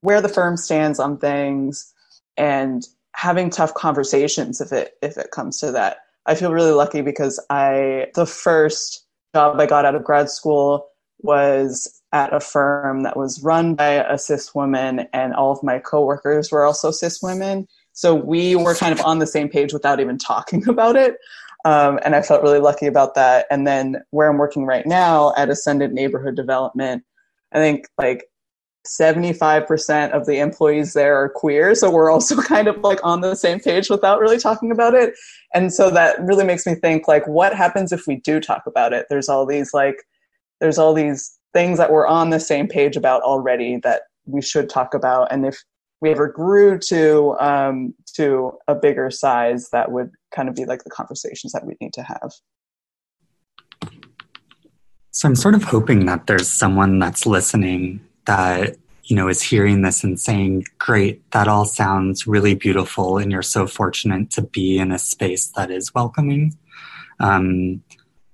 where the firm stands on things and having tough conversations if it if it comes to that. I feel really lucky because I the first job I got out of grad school was at a firm that was run by a cis woman and all of my coworkers were also cis women. So we were kind of on the same page without even talking about it. Um, and I felt really lucky about that. And then where I'm working right now at Ascendant Neighborhood Development, I think like 75% of the employees there are queer. So we're also kind of like on the same page without really talking about it. And so that really makes me think like, what happens if we do talk about it? There's all these like, there's all these things that we're on the same page about already that we should talk about. And if we ever grew to, um, to a bigger size, that would kind of be like the conversations that we need to have. So I'm sort of hoping that there's someone that's listening that you know is hearing this and saying great that all sounds really beautiful and you're so fortunate to be in a space that is welcoming. Um,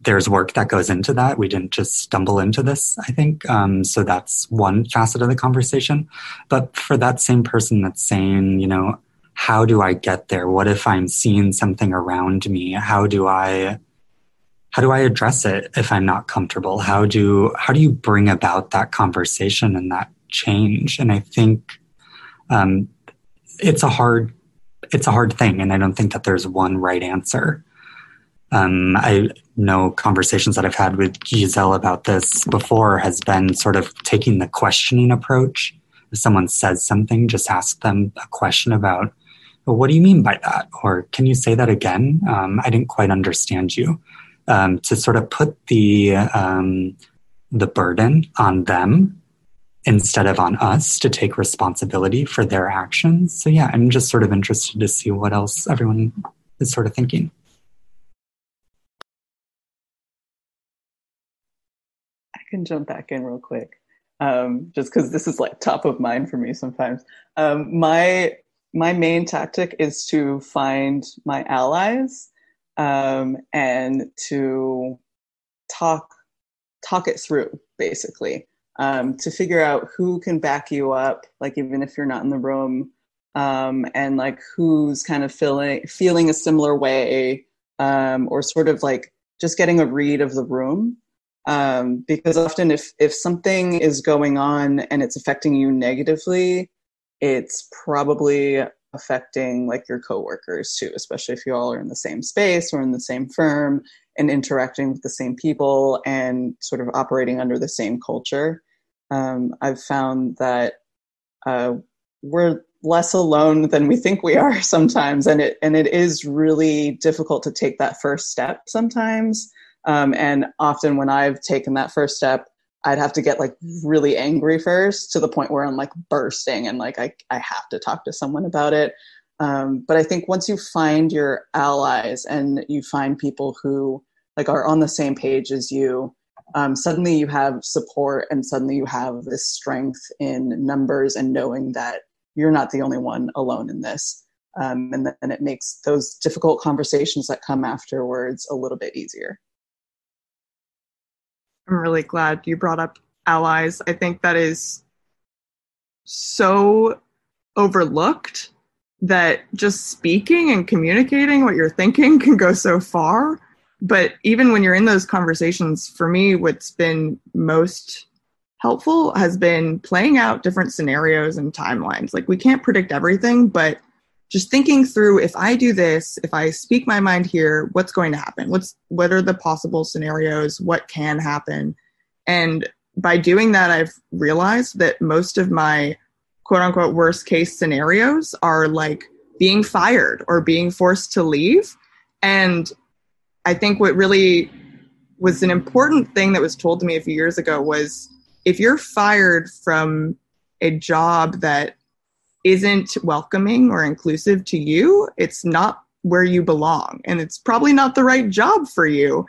there's work that goes into that. We didn't just stumble into this i think. Um, so that's one facet of the conversation. But for that same person that's saying you know how do i get there what if i'm seeing something around me how do i how do I address it if I'm not comfortable? How do how do you bring about that conversation and that change? And I think um, it's a hard it's a hard thing, and I don't think that there's one right answer. Um, I know conversations that I've had with Giselle about this before has been sort of taking the questioning approach. If someone says something, just ask them a question about, well, what do you mean by that? Or can you say that again? Um, I didn't quite understand you um, to sort of put the um, the burden on them instead of on us to take responsibility for their actions. So yeah, I'm just sort of interested to see what else everyone is sort of thinking. I can jump back in real quick, um, just because this is like top of mind for me sometimes. Um, my my main tactic is to find my allies um, and to talk talk it through basically um, to figure out who can back you up like even if you're not in the room um, and like who's kind of feeling feeling a similar way um, or sort of like just getting a read of the room. Um, because often if if something is going on and it's affecting you negatively it's probably affecting like your coworkers too, especially if you all are in the same space or in the same firm and interacting with the same people and sort of operating under the same culture. Um, I've found that uh, we're less alone than we think we are sometimes, and it and it is really difficult to take that first step sometimes. Um, and often when I've taken that first step, I'd have to get like really angry first to the point where I'm like bursting and like I, I have to talk to someone about it. Um, but I think once you find your allies and you find people who like are on the same page as you, um, suddenly you have support and suddenly you have this strength in numbers and knowing that you're not the only one alone in this. Um, and then it makes those difficult conversations that come afterwards a little bit easier. I'm really glad you brought up allies. I think that is so overlooked that just speaking and communicating what you're thinking can go so far. But even when you're in those conversations, for me, what's been most helpful has been playing out different scenarios and timelines. Like we can't predict everything, but just thinking through if I do this, if I speak my mind here, what's going to happen? What's what are the possible scenarios? What can happen? And by doing that, I've realized that most of my quote unquote worst case scenarios are like being fired or being forced to leave. And I think what really was an important thing that was told to me a few years ago was if you're fired from a job that isn't welcoming or inclusive to you, it's not where you belong. And it's probably not the right job for you.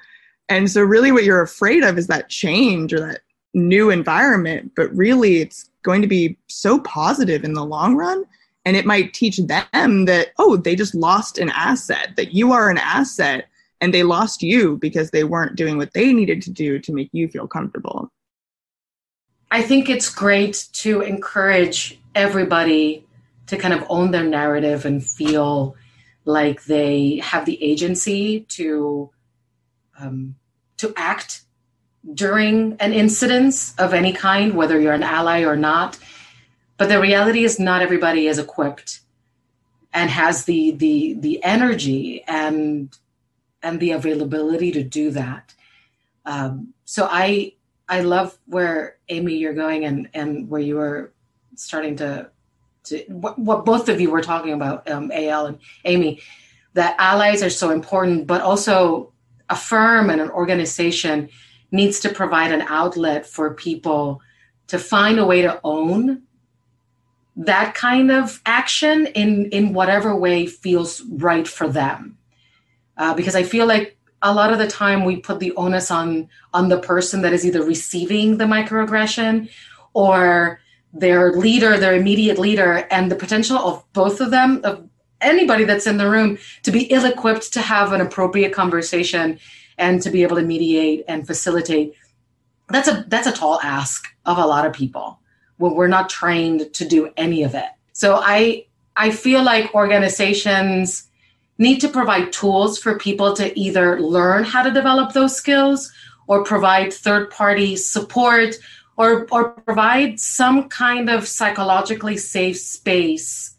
And so, really, what you're afraid of is that change or that new environment. But really, it's going to be so positive in the long run. And it might teach them that, oh, they just lost an asset, that you are an asset and they lost you because they weren't doing what they needed to do to make you feel comfortable. I think it's great to encourage everybody to kind of own their narrative and feel like they have the agency to um, to act during an incident of any kind, whether you're an ally or not. But the reality is, not everybody is equipped and has the the the energy and and the availability to do that. Um, so I I love where Amy you're going and and where you were starting to to what, what both of you were talking about, um, AL and Amy, that allies are so important, but also a firm and an organization needs to provide an outlet for people to find a way to own that kind of action in in whatever way feels right for them. Uh, because i feel like a lot of the time we put the onus on on the person that is either receiving the microaggression or their leader, their immediate leader, and the potential of both of them, of anybody that's in the room, to be ill equipped to have an appropriate conversation and to be able to mediate and facilitate. That's a that's a tall ask of a lot of people when we're not trained to do any of it. So I I feel like organizations need to provide tools for people to either learn how to develop those skills or provide third party support or or provide some kind of psychologically safe space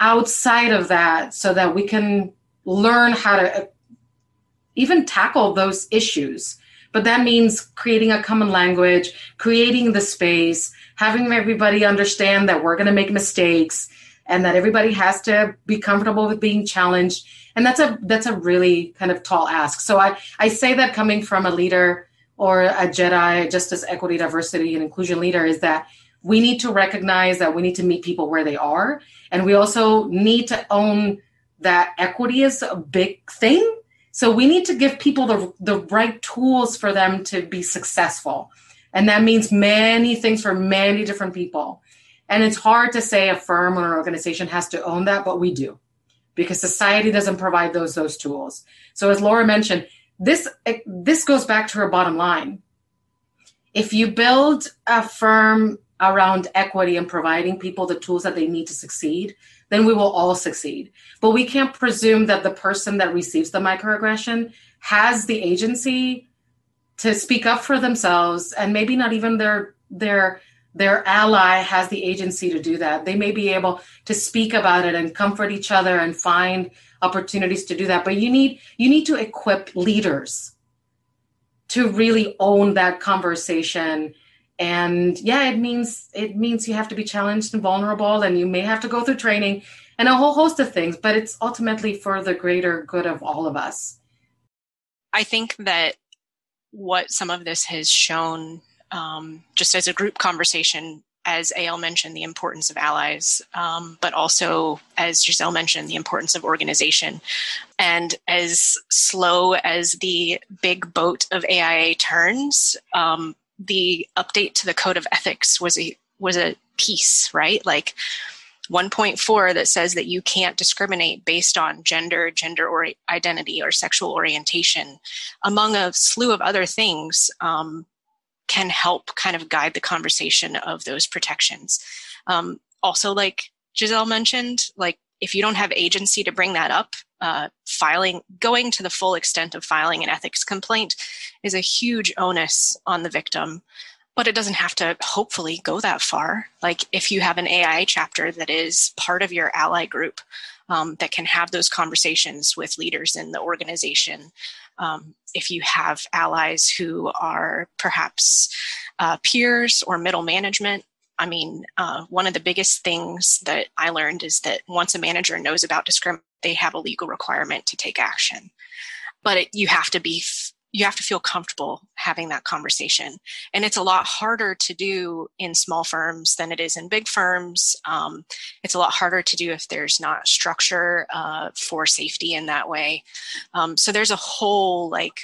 outside of that so that we can learn how to uh, even tackle those issues. But that means creating a common language creating the space having everybody understand that we're going to make mistakes and that everybody has to be comfortable with being challenged. And that's a that's a really kind of tall ask. So i i say that coming from a leader or a Jedi justice, equity, diversity, and inclusion leader is that we need to recognize that we need to meet people where they are. And we also need to own that equity is a big thing. So we need to give people the, the right tools for them to be successful. And that means many things for many different people. And it's hard to say a firm or an organization has to own that, but we do because society doesn't provide those those tools. So as Lora mentioned, this this goes back to her bottom line. If you build a firm around equity and providing people the tools that they need to succeed, then we will all succeed. But we can't presume that the person that receives the microaggression has the agency to speak up for themselves and maybe not even their their their ally has the agency to do that. They may be able to speak about it and comfort each other and find opportunities to do that but you need you need to equip leaders to really own that conversation And yeah, it means it means you have to be challenged and vulnerable, and you may have to go through training and a whole host of things, but it's ultimately for the greater good of all of us. I think that what some of this has shown, um, just as a group conversation, as AL mentioned, the importance of allies, um, but also, as Giselle mentioned, the importance of organization. And as slow as the big boat of AIA turns, um, the update to the code of ethics was a was a piece, right? Like 1.4 that says that you can't discriminate based on gender, gender or identity, or sexual orientation, among a slew of other things, um, can help kind of guide the conversation of those protections. Um, also, like Giselle mentioned, like if you don't have agency to bring that up, uh, filing, going to the full extent of filing an ethics complaint is a huge onus on the victim but it doesn't have to hopefully go that far. Like if you have an AIA chapter that is part of your ally group um, that can have those conversations with leaders in the organization, um, if you have allies who are perhaps uh, peers or middle management. I mean, uh, one of the biggest things that I learned is that once a manager knows about discrimination, they have a legal requirement to take action. But it, you have to be you have to feel comfortable having that conversation. And it's a lot harder to do in small firms than it is in big firms. Um, it's a lot harder to do if there's not structure uh, for safety in that way. Um, so there's a whole, like,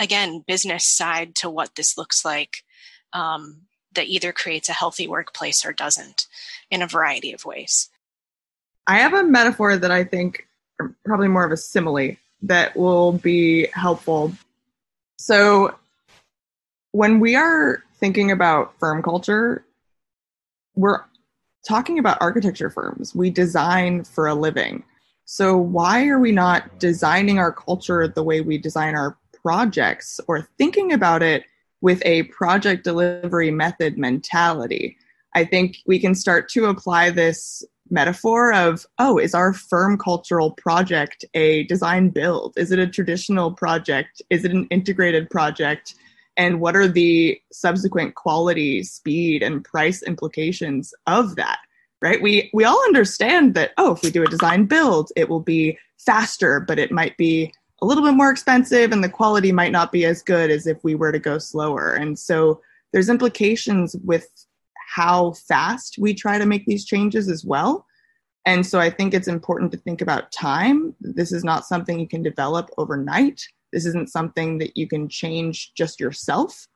again, business side to what this looks like um, that either creates a healthy workplace or doesn't in a variety of ways. I have a metaphor that I think probably more of a simile that will be helpful. So, when we are thinking about firm culture, we're talking about architecture firms. We design for a living. So, why are we not designing our culture the way we design our projects or thinking about it with a project delivery method mentality? I think we can start to apply this metaphor of oh is our firm cultural project a design build? Is it a traditional project? Is it an integrated project? And what are the subsequent quality speed and price implications of that right? We we all understand that oh if we do a design build it will be faster but it might be a little bit more expensive and the quality might not be as good as if we were to go slower. And so there's implications with how fast we try to make these changes as well. And so I think it's important to think about time. This is not something you can develop overnight. This isn't something that you can change just yourself.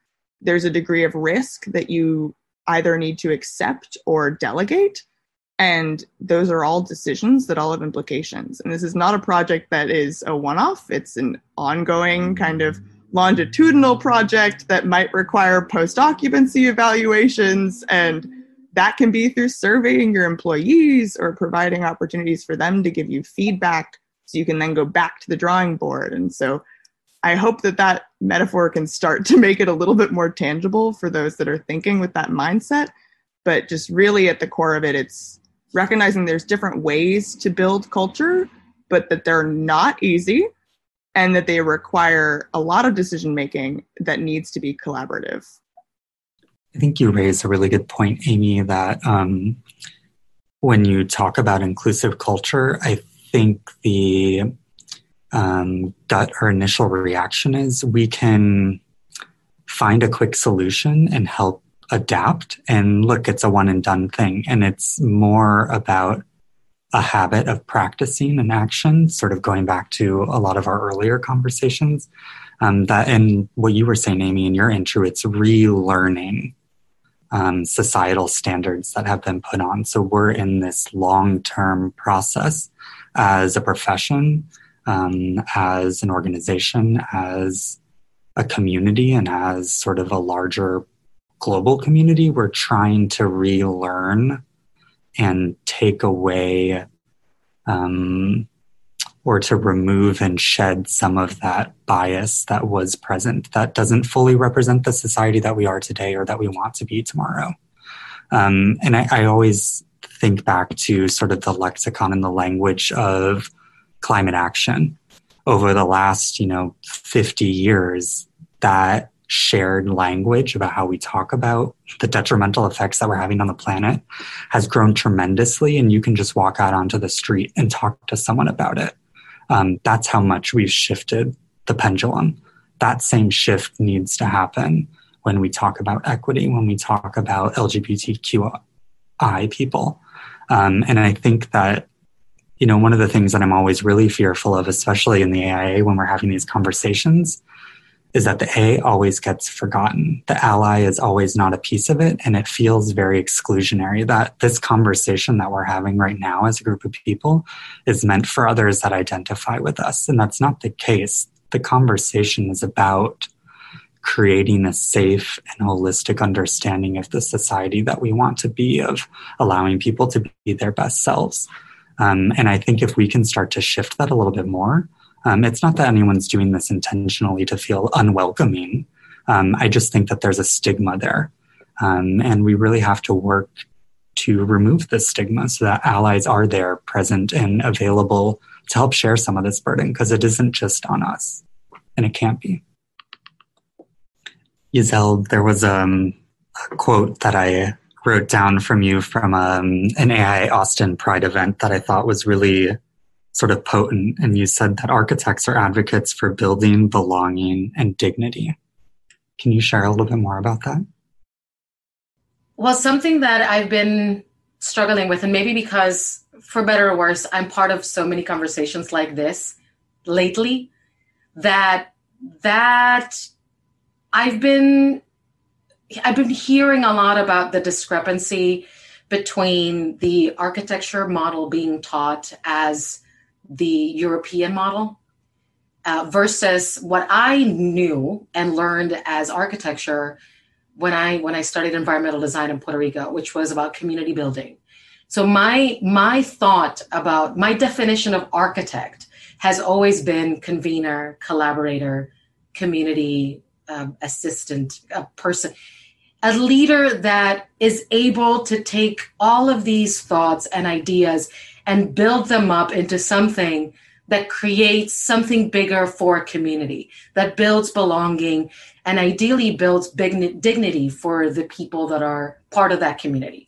There's a degree of risk that you either need to accept or delegate. And those are all decisions that all have implications. And this is not a project that is a one off, it's an ongoing kind of longitudinal project that might require post occupancy evaluations and that can be through surveying your employees or providing opportunities for them to give you feedback so you can then go back to the drawing board. And so i hope that that metaphor can start to make it a little bit more tangible for those that are thinking with that mindset. But just really at the core of it it's recognizing there's different ways to build culture but that they're not easy and that they require a lot of decision making that needs to be collaborative. I think you raise a really good point, Amy, that um, when you talk about inclusive culture, I think the um, gut or initial reaction is we can find a quick solution and help adapt. And look, it's a one and done thing. And it's more about a habit of practicing and action, sort of going back to a lot of our earlier conversations. Um, that and what you were saying, Amy, in your intro, it's relearning um, societal standards that have been put on. So we're in this long-term process as a profession, um, as an organization, as a community, and as sort of a larger global community. We're trying to relearn and take away um, or to remove and shed some of that bias that was present that doesn't fully represent the society that we are today or that we want to be tomorrow. Um, and I, I always think back to sort of the lexicon and the language of climate action over the last, you know, 50 years. That shared language about how we talk about the detrimental effects that we're having on the planet has grown tremendously. And you can just walk out onto the street and talk to someone about it. Um, that's how much we've shifted the pendulum. That same shift needs to happen when we talk about equity, when we talk about LGBTQI people. Um, and I think that, you know, one of the things that I'm always really fearful of, especially in the AIA when we're having these conversations, is that the A always gets forgotten. The ally is always not a piece of it, and it feels very exclusionary that this conversation that we're having right now as a group of people is meant for others that identify with us. And that's not the case. The conversation is about creating a safe and holistic understanding of the society that we want to be, of allowing people to be their best selves. Um, and I think if we can start to shift that a little bit more, um, it's not that anyone's doing this intentionally to feel unwelcoming. Um, I just think that there's a stigma there. Um, and we really have to work to remove the stigma so that allies are there, present, and available to help share some of this burden because it isn't just on us and it can't be. Giselle, there was um, a quote that I wrote down from you from um, an AIA Austin Pride event that I thought was really sort of potent. And you said that architects are advocates for building, belonging, and dignity. Can you share a little bit more about that? Well, something that I've been struggling with, and maybe because for better or worse, I'm part of so many conversations like this lately that that I've been I've been hearing a lot about the discrepancy between the architecture model being taught as the European model uh, versus what I knew and learned as architecture when I when I studied environmental design in Puerto Rico, which was about community building. So my my thought about my definition of architect has always been convener, collaborator, community um, assistant, a person, a leader that is able to take all of these thoughts and ideas and build them up into something that creates something bigger for a community, that builds belonging, and ideally builds big dignity for the people that are part of that community.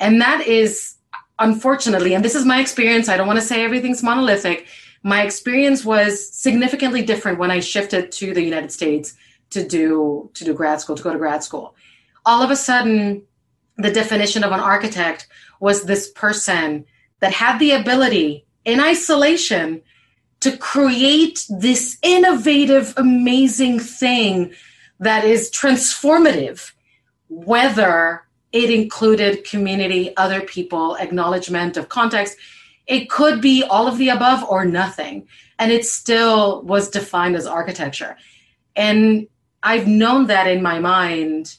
And that is, unfortunately, and this is my experience, I don't want to say everything's monolithic. My experience was significantly different when I shifted to the United States to do to do grad school to go to grad school all of a sudden the definition of an architect was this person that had the ability in isolation to create this innovative amazing thing that is transformative whether it included community other people acknowledgement of context. It could be all of the above or nothing. And it still was defined as architecture. And I've known that in my mind,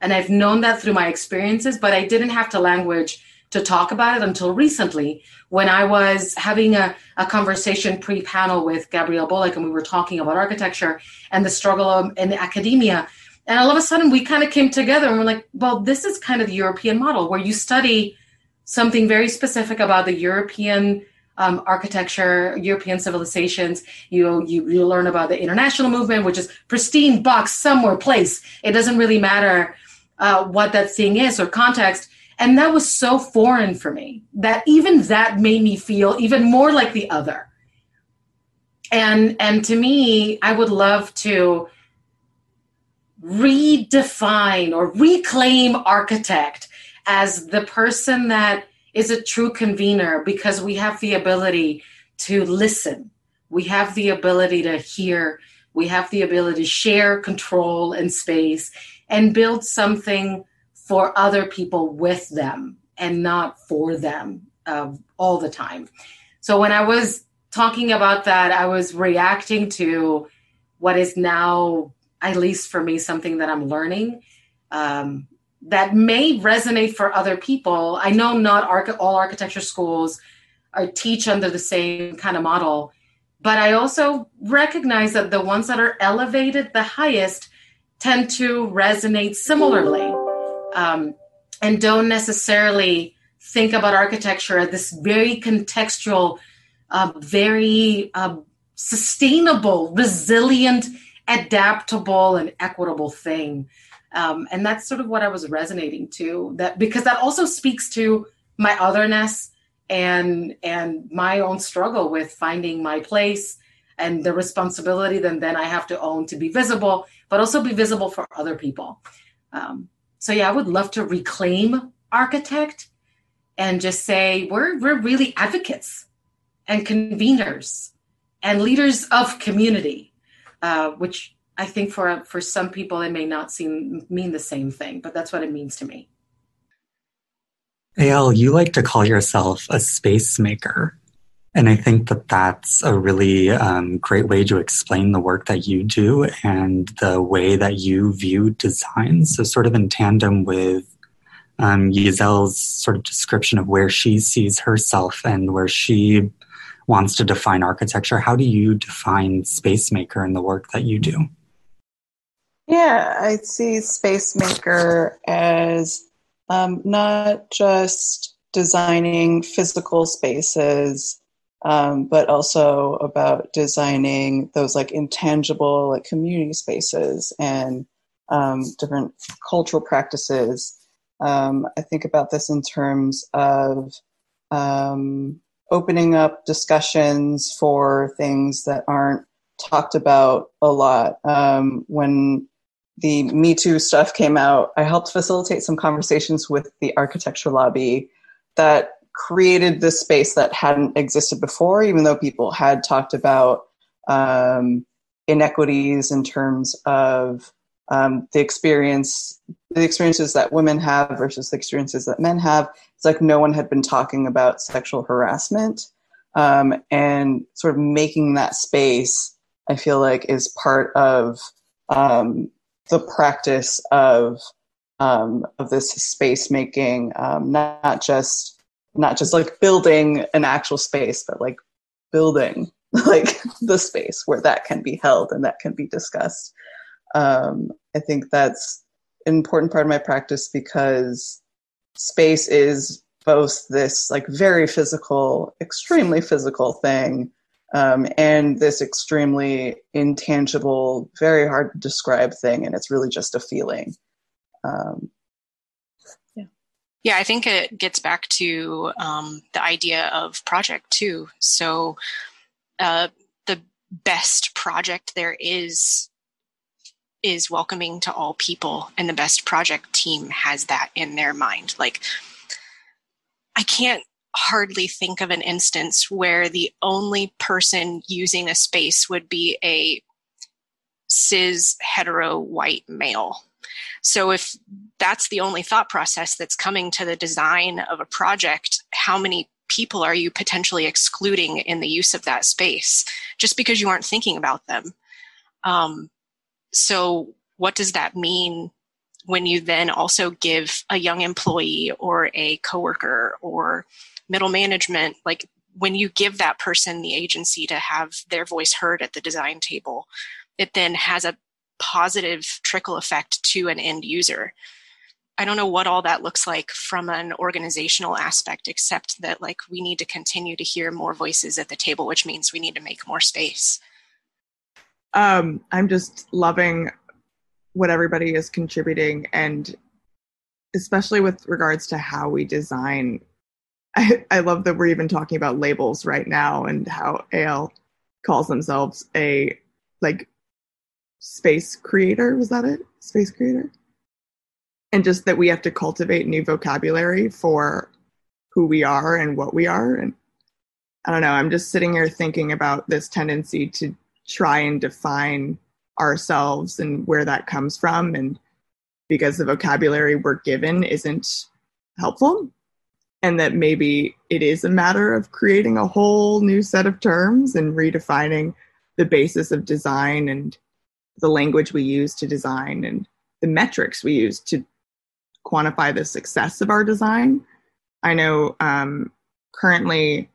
and I've known that through my experiences, but I didn't have to language to talk about it until recently when I was having a, a conversation pre panel with Gabrielle Bolick, and we were talking about architecture and the struggle in academia. And all of a sudden, we kind of came together and we're like, well, this is kind of the European model where you study something very specific about the European um, architecture, European civilizations. You, you you learn about the international movement, which is pristine box somewhere place. It doesn't really matter uh, what that thing is or context. And that was so foreign for me that even that made me feel even more like the other. And and to me, I would love to redefine or reclaim architect as the person that is a true convener because we have the ability to listen. We have the ability to hear. We have the ability to share control and space and build something for other people with them and not for them uh, all the time. So when I was talking about that, I was reacting to what is now, at least for me, something that I'm learning. Um, that may resonate for other people. I know not all architecture schools are teach under the same kind of model, but I also recognize that the ones that are elevated the highest tend to resonate similarly um, and don't necessarily think about architecture as this very contextual, uh, very uh, sustainable, resilient adaptable and equitable thing. Um, and that's sort of what I was resonating to that because that also speaks to my otherness and and my own struggle with finding my place and the responsibility that then I have to own to be visible, but also be visible for other people. Um, so yeah, I would love to reclaim architect and just say we're we're really advocates and conveners and leaders of community, uh, which I think for for some people it may not seem mean the same thing, but that's what it means to me. Eyal, you like to call yourself a space maker. And I think that that's a really um, great way to explain the work that you do and the way that you view design. So, sort of in tandem with um, sort of description of where she sees herself and where she wants to define architecture, how do you define space maker in the work that you do? Yeah, I see space maker as um, not just designing physical spaces um, but also about designing those like intangible like community spaces and um, different cultural practices. Um, I think about this in terms of um, opening up discussions for things that aren't talked about a lot. Um, when the Me Too stuff came out, I helped facilitate some conversations with the architecture lobby that created this space that hadn't existed before, even though people had talked about um, inequities in terms of um, the experience, the experiences that women have versus the experiences that men have. It's like no one had been talking about sexual harassment, um, and sort of making that space. I feel like is part of um, the practice of um, of this space making, um, not, not just not just like building an actual space, but like building like the space where that can be held and that can be discussed. Um, I think that's an important part of my practice because space is both this like very physical, extremely physical thing, um, and this extremely intangible, very hard to describe thing, and it's really just a feeling. Um, yeah, I think it gets back to um, the idea of project too. So, uh, the best project there is is welcoming to all people, and the best project team has that in their mind. Like, I can't hardly think of an instance where the only person using a space would be a cis hetero white male so if that's the only thought process that's coming to the design of a project, how many people are you potentially excluding in the use of that space just because you aren't thinking about them? Um, so what does that mean when you then also give a young employee or a coworker or middle management like when you give that person the agency to have their voice heard at the design table it then has a positive trickle effect to an end user. I don't know what all that looks like from an organizational aspect, except that like we need to continue to hear more voices at the table, which means we need to make more space. Um, I'm just loving what everybody is contributing, and especially with regards to how we design. I, I love that we're even talking about labels right now and how AL calls themselves a like space creator. Was that it? Space creator? And just that we have to cultivate new vocabulary for who we are and what we are. And I don't know, I'm just sitting here thinking about this tendency to try and define ourselves and where that comes from. And because the vocabulary we're given isn't helpful. And that maybe it is a matter of creating a whole new set of terms and redefining the basis of design and the language we use to design and the metrics we use to quantify the success of our design. I know um, currently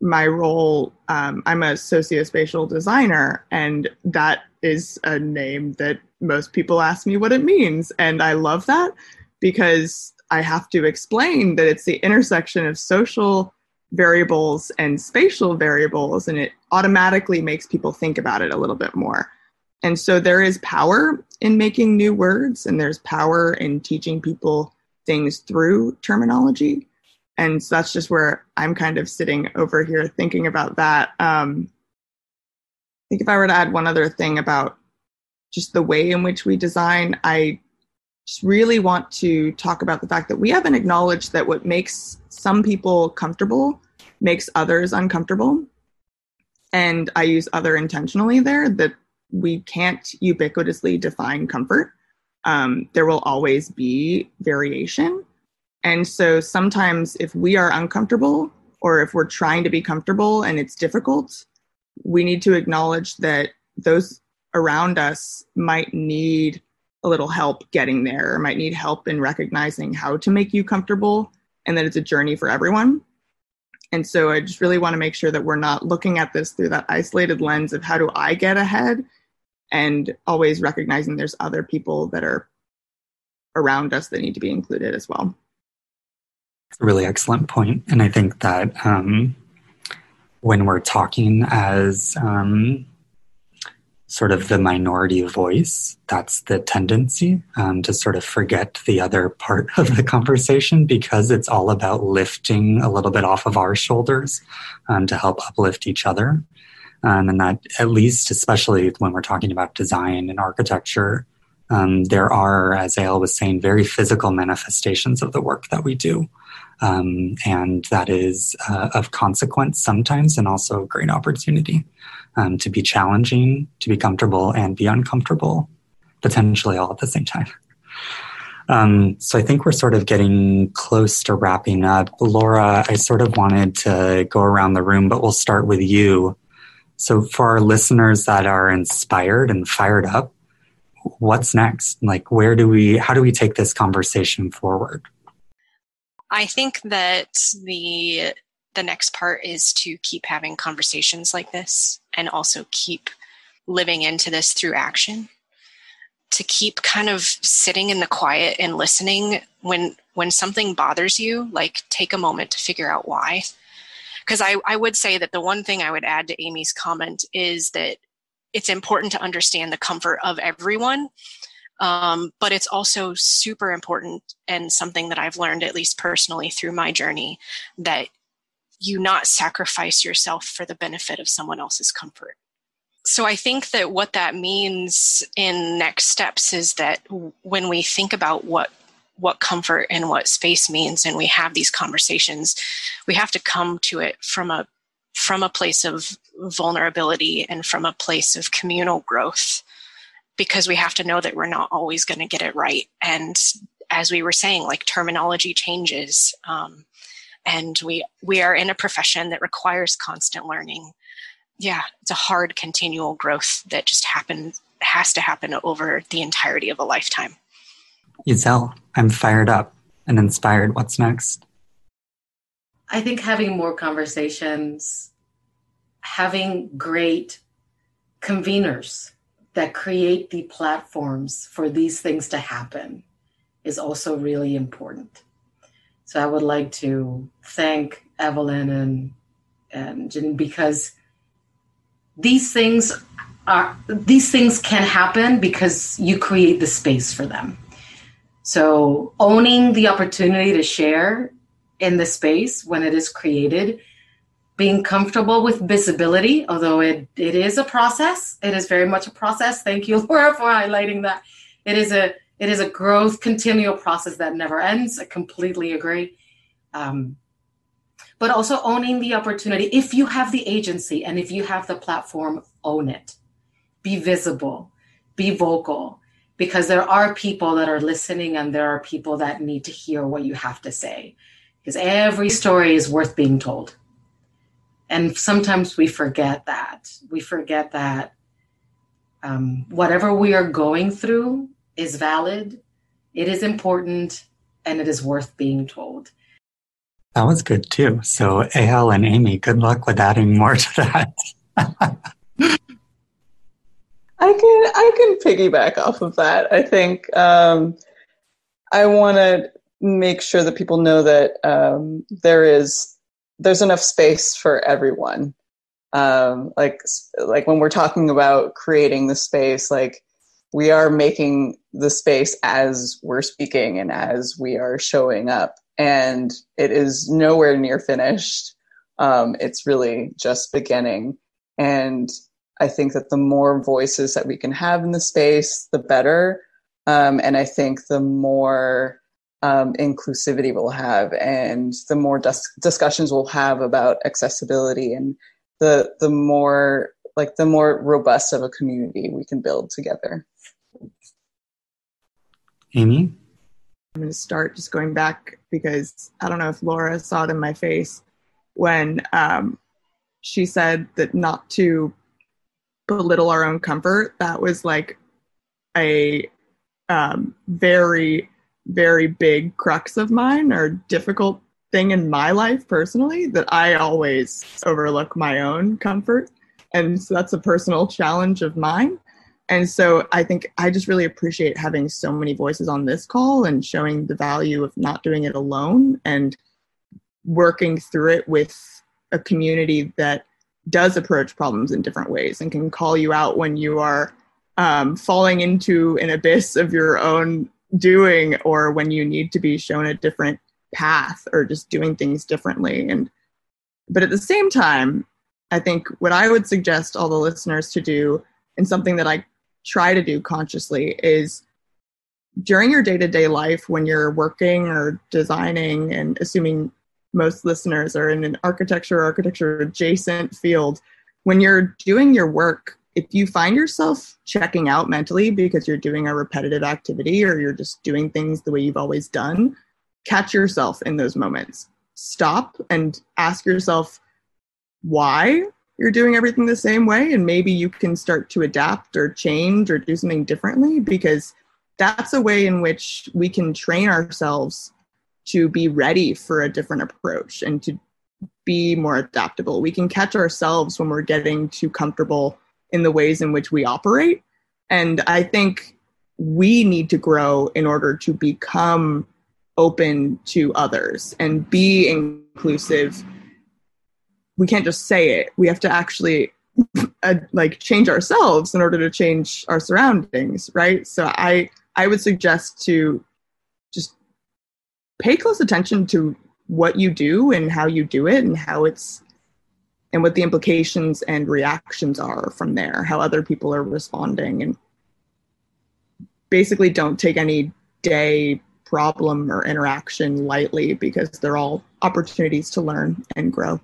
my role, um, I'm a sociospatial designer, and that is a name that most people ask me what it means. And I love that because I have to explain that it's the intersection of social variables and spatial variables, and it automatically makes people think about it a little bit more. And so there is power in making new words, and there's power in teaching people things through terminology. And so that's just where I'm kind of sitting over here thinking about that. Um, I think if I were to add one other thing about just the way in which we design, I just really want to talk about the fact that we haven't acknowledged that what makes some people comfortable makes others uncomfortable. And I use other intentionally there that we can't ubiquitously define comfort. Um, there will always be variation. And so sometimes if we are uncomfortable or if we're trying to be comfortable and it's difficult, we need to acknowledge that those around us might need a little help getting there or might need help in recognizing how to make you comfortable and that it's a journey for everyone. And so I just really want to make sure that we're not looking at this through that isolated lens of how do I get ahead and always recognizing there's other people that are around us that need to be included as well. It's a really excellent point. And I think that um, when we're talking as um, sort of the minority voice, that's the tendency um, to sort of forget the other part of the conversation because it's all about lifting a little bit off of our shoulders um, to help uplift each other. Um, and that, at least, especially when we're talking about design and architecture, um, there are, as Eyal was saying, very physical manifestations of the work that we do. Um, and that is uh, of consequence sometimes and also a great opportunity um, to be challenging, to be comfortable, and be uncomfortable, potentially all at the same time. Um, so I think we're sort of getting close to wrapping up. Lora, I sort of wanted to go around the room, but we'll start with you. So for our listeners that are inspired and fired up, what's next? Like, where do we, how do we take this conversation forward? I think that the the next part is to keep having conversations like this and also keep living into this through action to keep kind of sitting in the quiet and listening when when something bothers you like take a moment to figure out why because I, I would say that the one thing i would add to amy's comment is that it's important to understand the comfort of everyone um, but it's also super important and something that I've learned, at least personally through my journey, that you not sacrifice yourself for the benefit of someone else's comfort. So I think that what that means in next steps is that when we think about what what comfort and what space means and we have these conversations, we have to come to it from a from a place of vulnerability and from a place of communal growth because we have to know that we're not always going to get it right. And as we were saying, like terminology changes. Um, and we we are in a profession that requires constant learning. Yeah, it's a hard continual growth that just happens has to happen over the entirety of a lifetime. Giselle, I'm fired up and inspired. What's next? I think having more conversations, having great conveners that create the platforms for these things to happen is also really important. So I would like to thank Evelyn and and Jen because these things are these things can happen because you create the space for them. So owning the opportunity to share in the space when it is created being comfortable with visibility, although it, it is a process. It is very much a process. Thank you, Lora, for highlighting that. It is a it is a growth continual process that never ends. I completely agree. Um, but also owning the opportunity. If you have the agency and if you have the platform, own it. Be visible, be vocal, because there are people that are listening and there are people that need to hear what you have to say. Because every story is worth being told. And sometimes we forget that. We forget that um, whatever we are going through is valid, it is important, and it is worth being told. That was good too. So, Eyal and Amy, good luck with adding more to that. I can I can piggyback off of that. I think um, I want to make sure that people know that um, there is there's enough space for everyone. um, like like when we're talking about creating the space like we are making the space as we're speaking and as we are showing up and it is nowhere near finished um, it's really just beginning and i think that the more voices that we can have in the space the better um, and i think the more um, inclusivity we'll have and the more dis- discussions we'll have about accessibility and the the more like the more robust of a community we can build together. Amy? I'm going to start just going back because I don't know if Lora saw it in my face when um, she said that not to belittle our own comfort. That was like a um, very, very big crux of mine or difficult thing in my life personally that I always overlook my own comfort. And so that's a personal challenge of mine. And so I think I just really appreciate having so many voices on this call and showing the value of not doing it alone and working through it with a community that does approach problems in different ways and can call you out when you are um, falling into an abyss of your own doing or when you need to be shown a different path or just doing things differently. And but at the same time i think what i would suggest all the listeners to do and something that i try to do consciously is during your day-to-day life when you're working or designing and assuming most listeners are in an architecture or architecture adjacent field when you're doing your work if you find yourself checking out mentally because you're doing a repetitive activity or you're just doing things the way you've always done catch yourself in those moments. Stop and ask yourself why you're doing everything the same way. And maybe you can start to adapt or change or do something differently because that's a way in which we can train ourselves to be ready for a different approach and to be more adaptable. We can catch ourselves when we're getting too comfortable in the ways in which we operate. And I think we need to grow in order to become open to others and be inclusive we can't just say it we have to actually uh, like change ourselves in order to change our surroundings right so i i would suggest to just pay close attention to what you do and how you do it and how it's and what the implications and reactions are from there how other people are responding and basically don't take any day problem or interaction lightly because they're all opportunities to learn and grow.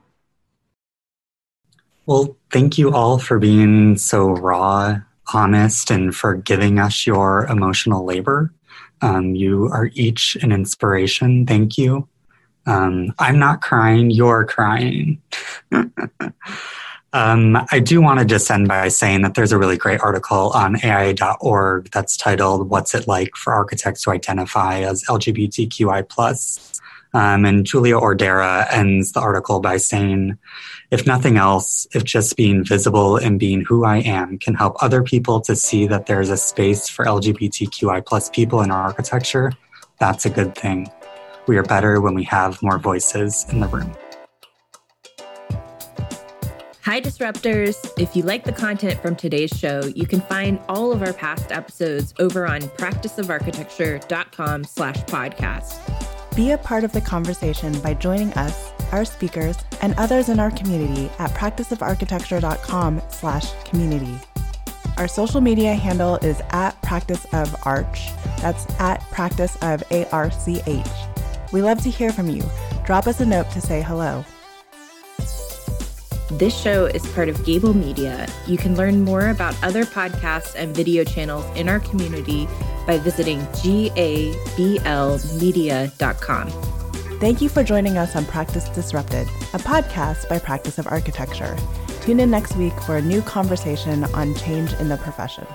Well, thank you all for being so raw, honest, and for giving us your emotional labor. Um, you are each an inspiration. Thank you. Um, I'm not crying, you're crying. Um, I do want to just end by saying that there's a really great article on AIA.org that's titled "What's It Like for Architects to Identify as LGBTQI+." Um, and Julia Ordera ends the article by saying, "If nothing else, if just being visible and being who I am can help other people to see that there's a space for LGBTQI+ people in architecture, that's a good thing. We are better when we have more voices in the room." Hi, Disruptors. If you like the content from today's show, you can find all of our past episodes over on practiceofarchitecture.com slash podcast. Be a part of the conversation by joining us, our speakers, and others in our community at practiceofarchitecture.com slash community. Our social media handle is at practice of arch. That's at practice of A-R-C-H. We love to hear from you. Drop us a note to say hello. This show is part of Gable Media. You can learn more about other podcasts and video channels in our community by visiting gablmedia.com. Thank you for joining us on Practice Disrupted, a podcast by Practice of Architecture. Tune in next week for a new conversation on change in the profession.